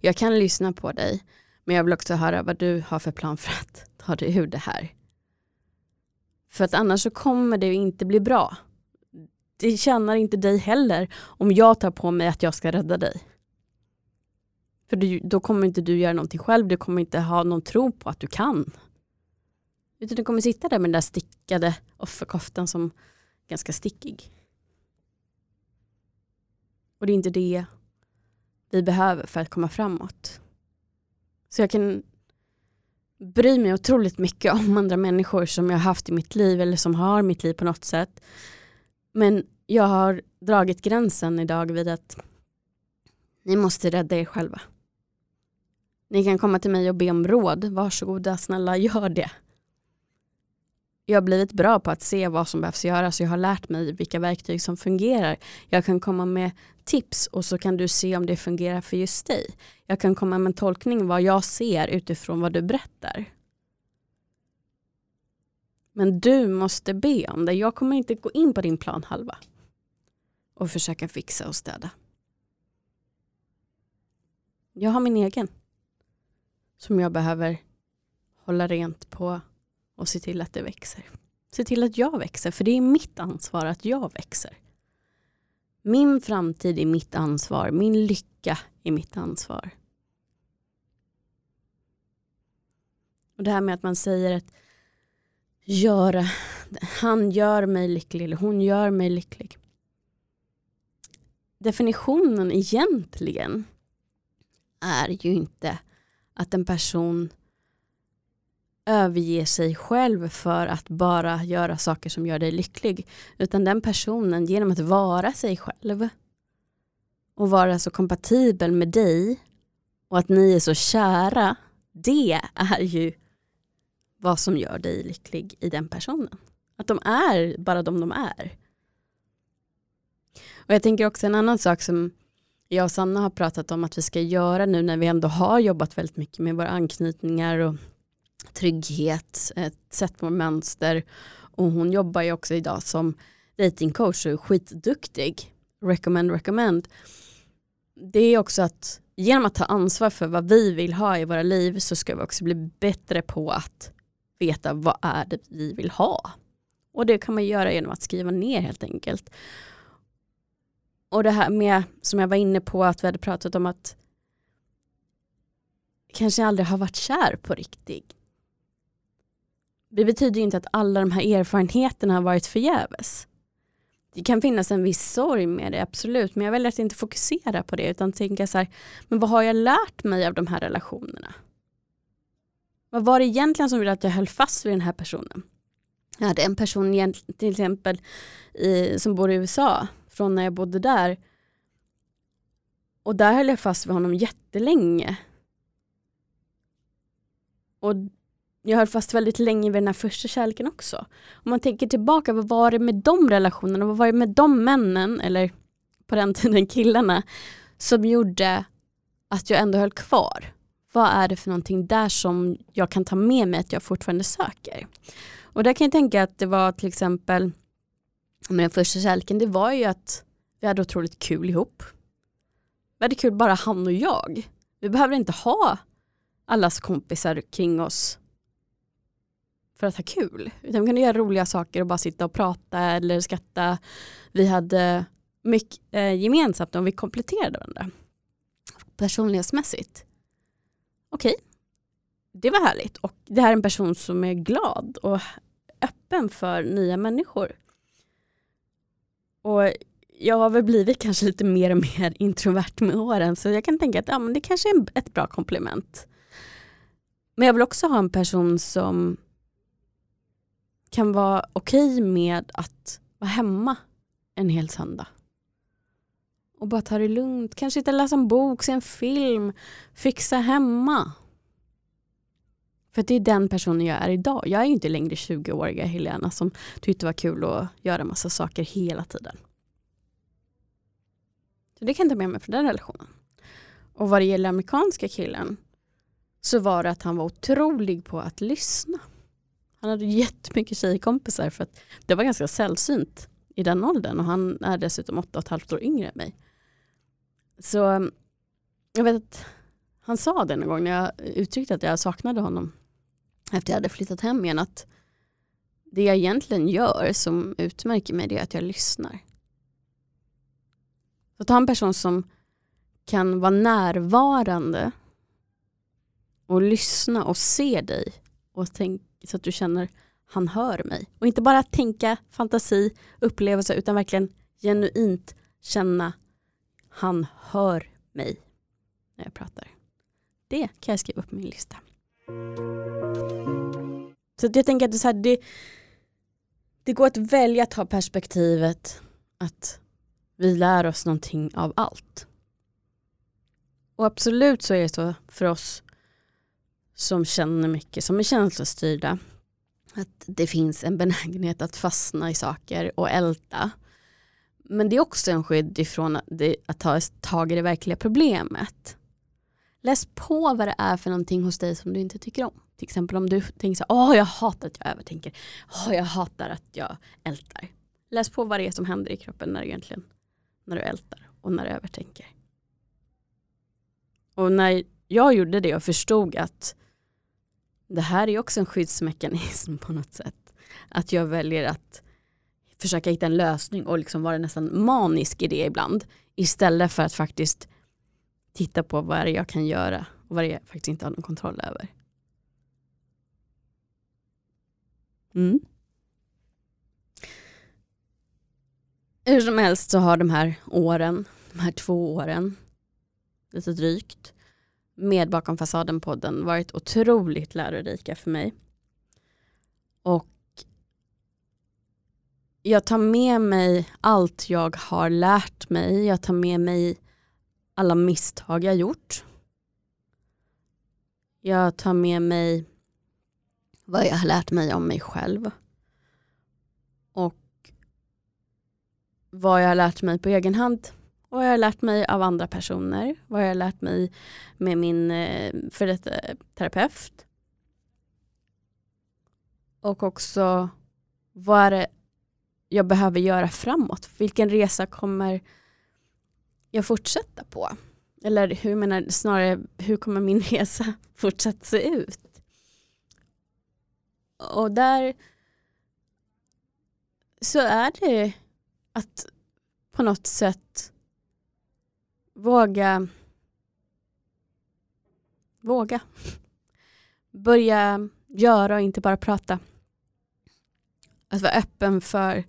Jag kan lyssna på dig, men jag vill också höra vad du har för plan för att ta dig ur det här. För att annars så kommer det inte bli bra. Det tjänar inte dig heller om jag tar på mig att jag ska rädda dig. För du, då kommer inte du göra någonting själv, du kommer inte ha någon tro på att du kan. Utan du kommer sitta där med den där stickade offerkoftan som är ganska stickig. Och det är inte det vi behöver för att komma framåt. Så jag kan bry mig otroligt mycket om andra människor som jag har haft i mitt liv eller som har mitt liv på något sätt. Men jag har dragit gränsen idag vid att ni måste rädda er själva. Ni kan komma till mig och be om råd. Varsågoda, snälla gör det. Jag har blivit bra på att se vad som behövs göras. Jag har lärt mig vilka verktyg som fungerar. Jag kan komma med tips och så kan du se om det fungerar för just dig. Jag kan komma med en tolkning vad jag ser utifrån vad du berättar. Men du måste be om det. Jag kommer inte gå in på din planhalva och försöka fixa och städa. Jag har min egen. Som jag behöver hålla rent på och se till att det växer. Se till att jag växer, för det är mitt ansvar att jag växer. Min framtid är mitt ansvar, min lycka är mitt ansvar. Och det här med att man säger att göra, han gör mig lycklig eller hon gör mig lycklig. Definitionen egentligen är ju inte att en person överger sig själv för att bara göra saker som gör dig lycklig. Utan den personen, genom att vara sig själv och vara så kompatibel med dig och att ni är så kära, det är ju vad som gör dig lycklig i den personen. Att de är bara de de är. Och jag tänker också en annan sak som jag och Sanna har pratat om att vi ska göra nu när vi ändå har jobbat väldigt mycket med våra anknytningar och trygghet, ett sätt på mönster. Och hon jobbar ju också idag som datingcoach och är skitduktig. Recommend, recommend. Det är också att genom att ta ansvar för vad vi vill ha i våra liv så ska vi också bli bättre på att veta vad är det vi vill ha. Och det kan man göra genom att skriva ner helt enkelt. Och det här med, som jag var inne på, att vi hade pratat om att kanske aldrig har varit kär på riktigt. Det betyder inte att alla de här erfarenheterna har varit förgäves. Det kan finnas en viss sorg med det, absolut, men jag väljer att inte fokusera på det utan tänka så här, men vad har jag lärt mig av de här relationerna? Vad var det egentligen som gjorde att jag höll fast vid den här personen? Jag hade en person till exempel i, som bor i USA från när jag bodde där. Och där höll jag fast vid honom jättelänge. Och jag höll fast väldigt länge vid den här första kärleken också. Om man tänker tillbaka, vad var det med de relationerna, vad var det med de männen, eller på den tiden killarna, som gjorde att jag ändå höll kvar? Vad är det för någonting där som jag kan ta med mig att jag fortfarande söker? Och där kan jag tänka att det var till exempel med den första kärleken, det var ju att vi hade otroligt kul ihop. Vi hade kul bara han och jag. Vi behöver inte ha allas kompisar kring oss för att ha kul. Utan vi kunde göra roliga saker och bara sitta och prata eller skratta. Vi hade mycket eh, gemensamt och vi kompletterade varandra. Personlighetsmässigt. Okej, okay. det var härligt. Och det här är en person som är glad och öppen för nya människor. Och jag har väl blivit kanske lite mer och mer introvert med åren så jag kan tänka att ja, men det kanske är ett bra komplement. Men jag vill också ha en person som kan vara okej okay med att vara hemma en hel söndag. Och bara ta det lugnt. Kanske inte läsa en bok, se en film, fixa hemma. För det är den personen jag är idag. Jag är inte längre 20-åriga Helena som tyckte det var kul att göra massa saker hela tiden. Så det kan jag ta med mig från den relationen. Och vad det gäller amerikanska killen så var det att han var otrolig på att lyssna. Han hade jättemycket tjejkompisar för att det var ganska sällsynt i den åldern och han är dessutom åtta och ett halvt år yngre än mig. Så jag vet att han sa det någon gång när jag uttryckte att jag saknade honom efter jag hade flyttat hem igen att det jag egentligen gör som utmärker mig det är att jag lyssnar. Så ta en person som kan vara närvarande och lyssna och se dig och tänk, så att du känner han hör mig. Och inte bara tänka fantasi, upplevelse utan verkligen genuint känna han hör mig när jag pratar. Det kan jag skriva upp på min lista. Så jag tänker att det, så här, det, det går att välja att ha perspektivet att vi lär oss någonting av allt. Och absolut så är det så för oss som känner mycket, som är känslostyrda, att det finns en benägenhet att fastna i saker och älta. Men det är också en skydd ifrån att ta tag i det verkliga problemet. Läs på vad det är för någonting hos dig som du inte tycker om. Till exempel om du tänker så åh jag hatar att jag övertänker, åh jag hatar att jag ältar. Läs på vad det är som händer i kroppen när du egentligen när du ältar och när du övertänker. Och när jag gjorde det och förstod att det här är också en skyddsmekanism på något sätt. Att jag väljer att försöka hitta en lösning och liksom vara nästan manisk i det ibland. Istället för att faktiskt titta på vad är det jag kan göra och vad det jag faktiskt inte har någon kontroll över. Mm. Hur som helst så har de här åren, de här två åren, lite drygt, med Bakom fasaden-podden varit otroligt lärorika för mig. Och jag tar med mig allt jag har lärt mig. Jag tar med mig alla misstag jag gjort. Jag tar med mig vad jag har lärt mig om mig själv. Och vad jag har lärt mig på egen hand. Vad jag har lärt mig av andra personer. Vad jag har lärt mig med min eh, för detta terapeut. Och också vad är det jag behöver göra framåt? Vilken resa kommer jag fortsätta på? Eller hur menar snarare, hur kommer min resa fortsatt se ut? Och där så är det att på något sätt våga våga börja göra och inte bara prata. Att vara öppen för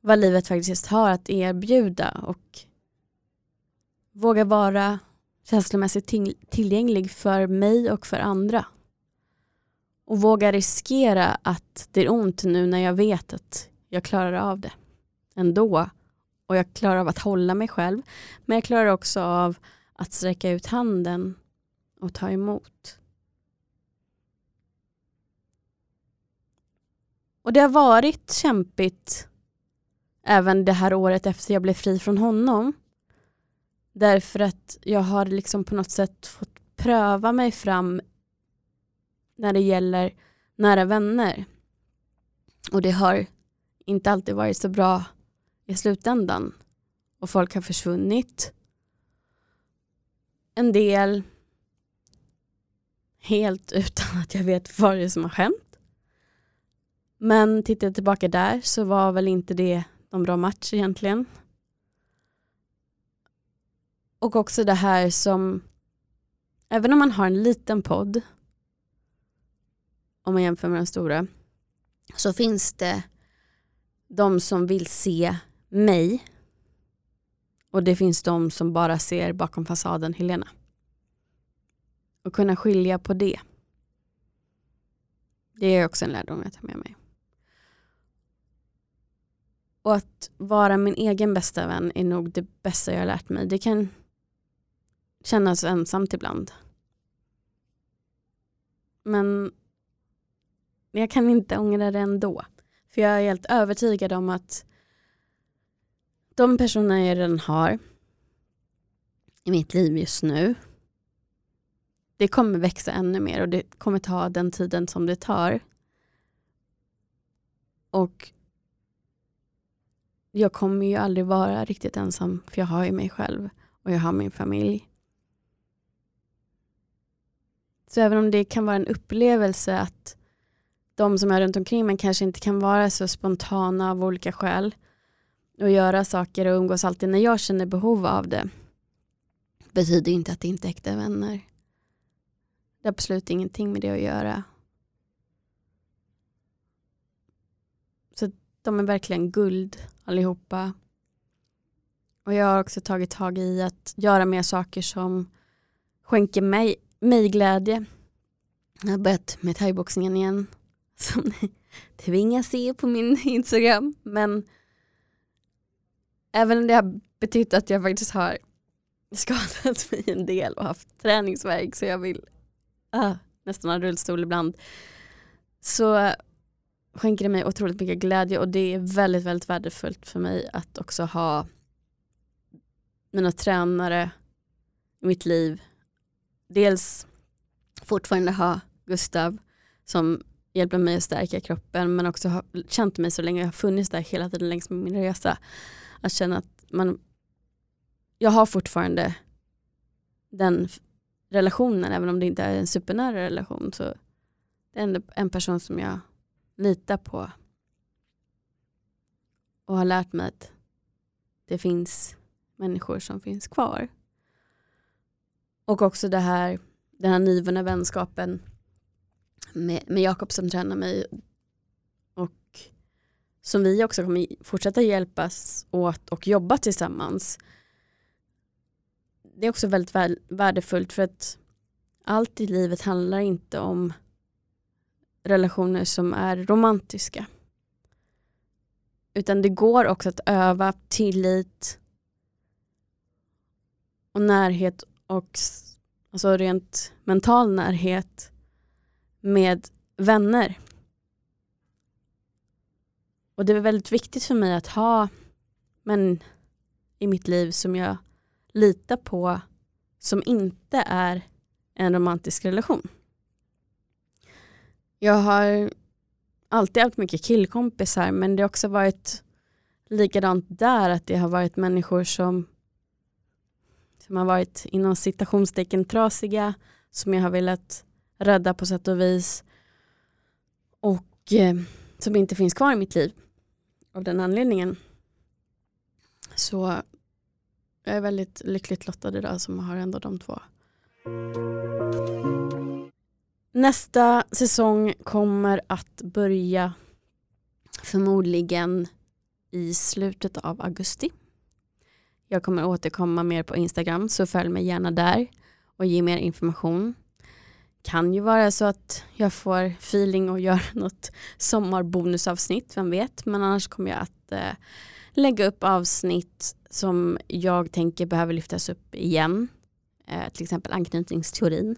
vad livet faktiskt har att erbjuda och våga vara känslomässigt tillgänglig för mig och för andra. Och våga riskera att det är ont nu när jag vet att jag klarar av det ändå. Och jag klarar av att hålla mig själv. Men jag klarar också av att sträcka ut handen och ta emot. Och det har varit kämpigt även det här året efter jag blev fri från honom. Därför att jag har liksom på något sätt fått pröva mig fram när det gäller nära vänner. Och det har inte alltid varit så bra i slutändan. Och folk har försvunnit. En del helt utan att jag vet vad det är som har hänt. Men tittar jag tillbaka där så var väl inte det någon bra match egentligen. Och också det här som, även om man har en liten podd, om man jämför med den stora, så finns det de som vill se mig och det finns de som bara ser bakom fasaden Helena. Och kunna skilja på det. Det är också en lärdom jag tar med mig. Och att vara min egen bästa vän är nog det bästa jag har lärt mig. Det kan kännas ensamt ibland. Men jag kan inte ångra det ändå. För jag är helt övertygad om att de personer jag redan har i mitt liv just nu, det kommer växa ännu mer och det kommer ta den tiden som det tar. Och jag kommer ju aldrig vara riktigt ensam för jag har ju mig själv och jag har min familj. Så även om det kan vara en upplevelse att de som är runt omkring mig kanske inte kan vara så spontana av olika skäl och göra saker och umgås alltid när jag känner behov av det betyder inte att det inte är äkta vänner. Det har absolut ingenting med det att göra. Så de är verkligen guld allihopa. Och jag har också tagit tag i att göra mer saker som skänker mig, mig glädje. Jag har börjat med thaiboxningen igen. Som ni tvingas se på min Instagram. Men även om det har betytt att jag faktiskt har skadat mig en del och haft träningsverk så jag vill uh, nästan ha rullstol ibland. Så skänker det mig otroligt mycket glädje och det är väldigt, väldigt värdefullt för mig att också ha mina tränare i mitt liv. Dels fortfarande ha Gustav som hjälper mig att stärka kroppen men också ha känt mig så länge jag har funnits där hela tiden längs med min resa. Att känna att man, jag har fortfarande den relationen, även om det inte är en supernära relation, så det är ändå en person som jag litar på och har lärt mig att det finns människor som finns kvar. Och också det här, den här nyvunna vänskapen med, med Jakob som tränar mig och som vi också kommer fortsätta hjälpas åt och jobba tillsammans. Det är också väldigt värdefullt för att allt i livet handlar inte om relationer som är romantiska. Utan det går också att öva tillit och närhet och alltså rent mental närhet med vänner. Och det är väldigt viktigt för mig att ha män i mitt liv som jag litar på som inte är en romantisk relation. Jag har alltid haft mycket killkompisar men det har också varit likadant där att det har varit människor som, som har varit inom citationstecken trasiga som jag har velat rädda på sätt och vis och eh, som inte finns kvar i mitt liv av den anledningen. Så jag är väldigt lyckligt lottad idag som har ändå de två. Nästa säsong kommer att börja förmodligen i slutet av augusti. Jag kommer återkomma mer på Instagram så följ mig gärna där och ge mer information. Kan ju vara så att jag får feeling och gör något sommarbonusavsnitt, vem vet. Men annars kommer jag att eh, lägga upp avsnitt som jag tänker behöver lyftas upp igen. Eh, till exempel anknytningsteorin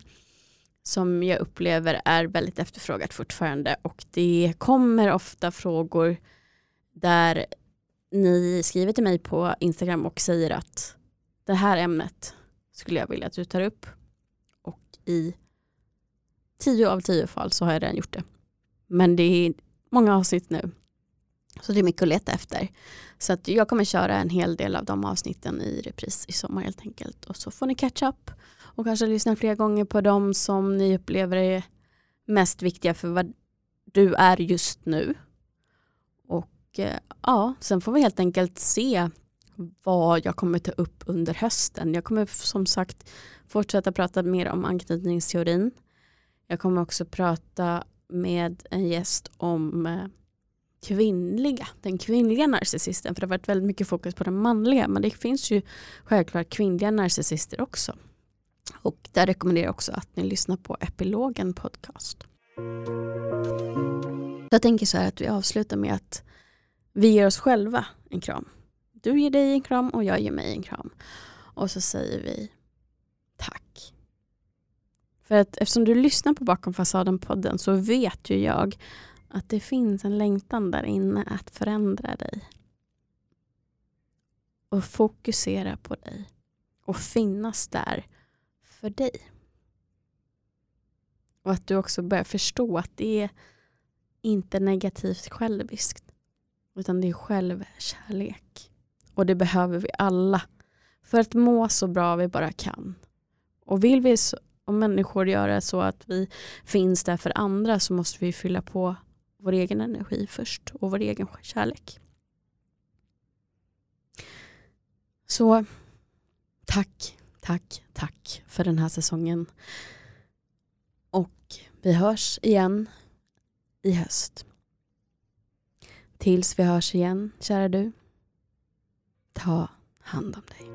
som jag upplever är väldigt efterfrågat fortfarande och det kommer ofta frågor där ni skriver till mig på Instagram och säger att det här ämnet skulle jag vilja att du tar upp och i tio av tio fall så har jag redan gjort det. Men det är många avsnitt nu så det är mycket att leta efter. Så att jag kommer köra en hel del av de avsnitten i repris i sommar helt enkelt och så får ni catch up och kanske lyssna flera gånger på de som ni upplever är mest viktiga för vad du är just nu. Eh, ja, sen får vi helt enkelt se vad jag kommer ta upp under hösten. Jag kommer som sagt fortsätta prata mer om anknytningsteorin. Jag kommer också prata med en gäst om eh, kvinnliga, den kvinnliga narcissisten. För det har varit väldigt mycket fokus på den manliga men det finns ju självklart kvinnliga narcissister också. Och där rekommenderar jag också att ni lyssnar på Epilogen podcast. Jag tänker så här att vi avslutar med att vi ger oss själva en kram. Du ger dig en kram och jag ger mig en kram. Och så säger vi tack. För att eftersom du lyssnar på Bakom fasaden-podden så vet ju jag att det finns en längtan där inne att förändra dig. Och fokusera på dig. Och finnas där för dig. Och att du också börjar förstå att det är inte negativt själviskt. Utan det är självkärlek. Och det behöver vi alla. För att må så bra vi bara kan. Och vill vi om människor göra så att vi finns där för andra så måste vi fylla på vår egen energi först och vår egen kärlek. Så tack tack, tack för den här säsongen. Och vi hörs igen i höst. Tills vi hörs igen, kära du. Ta hand om dig.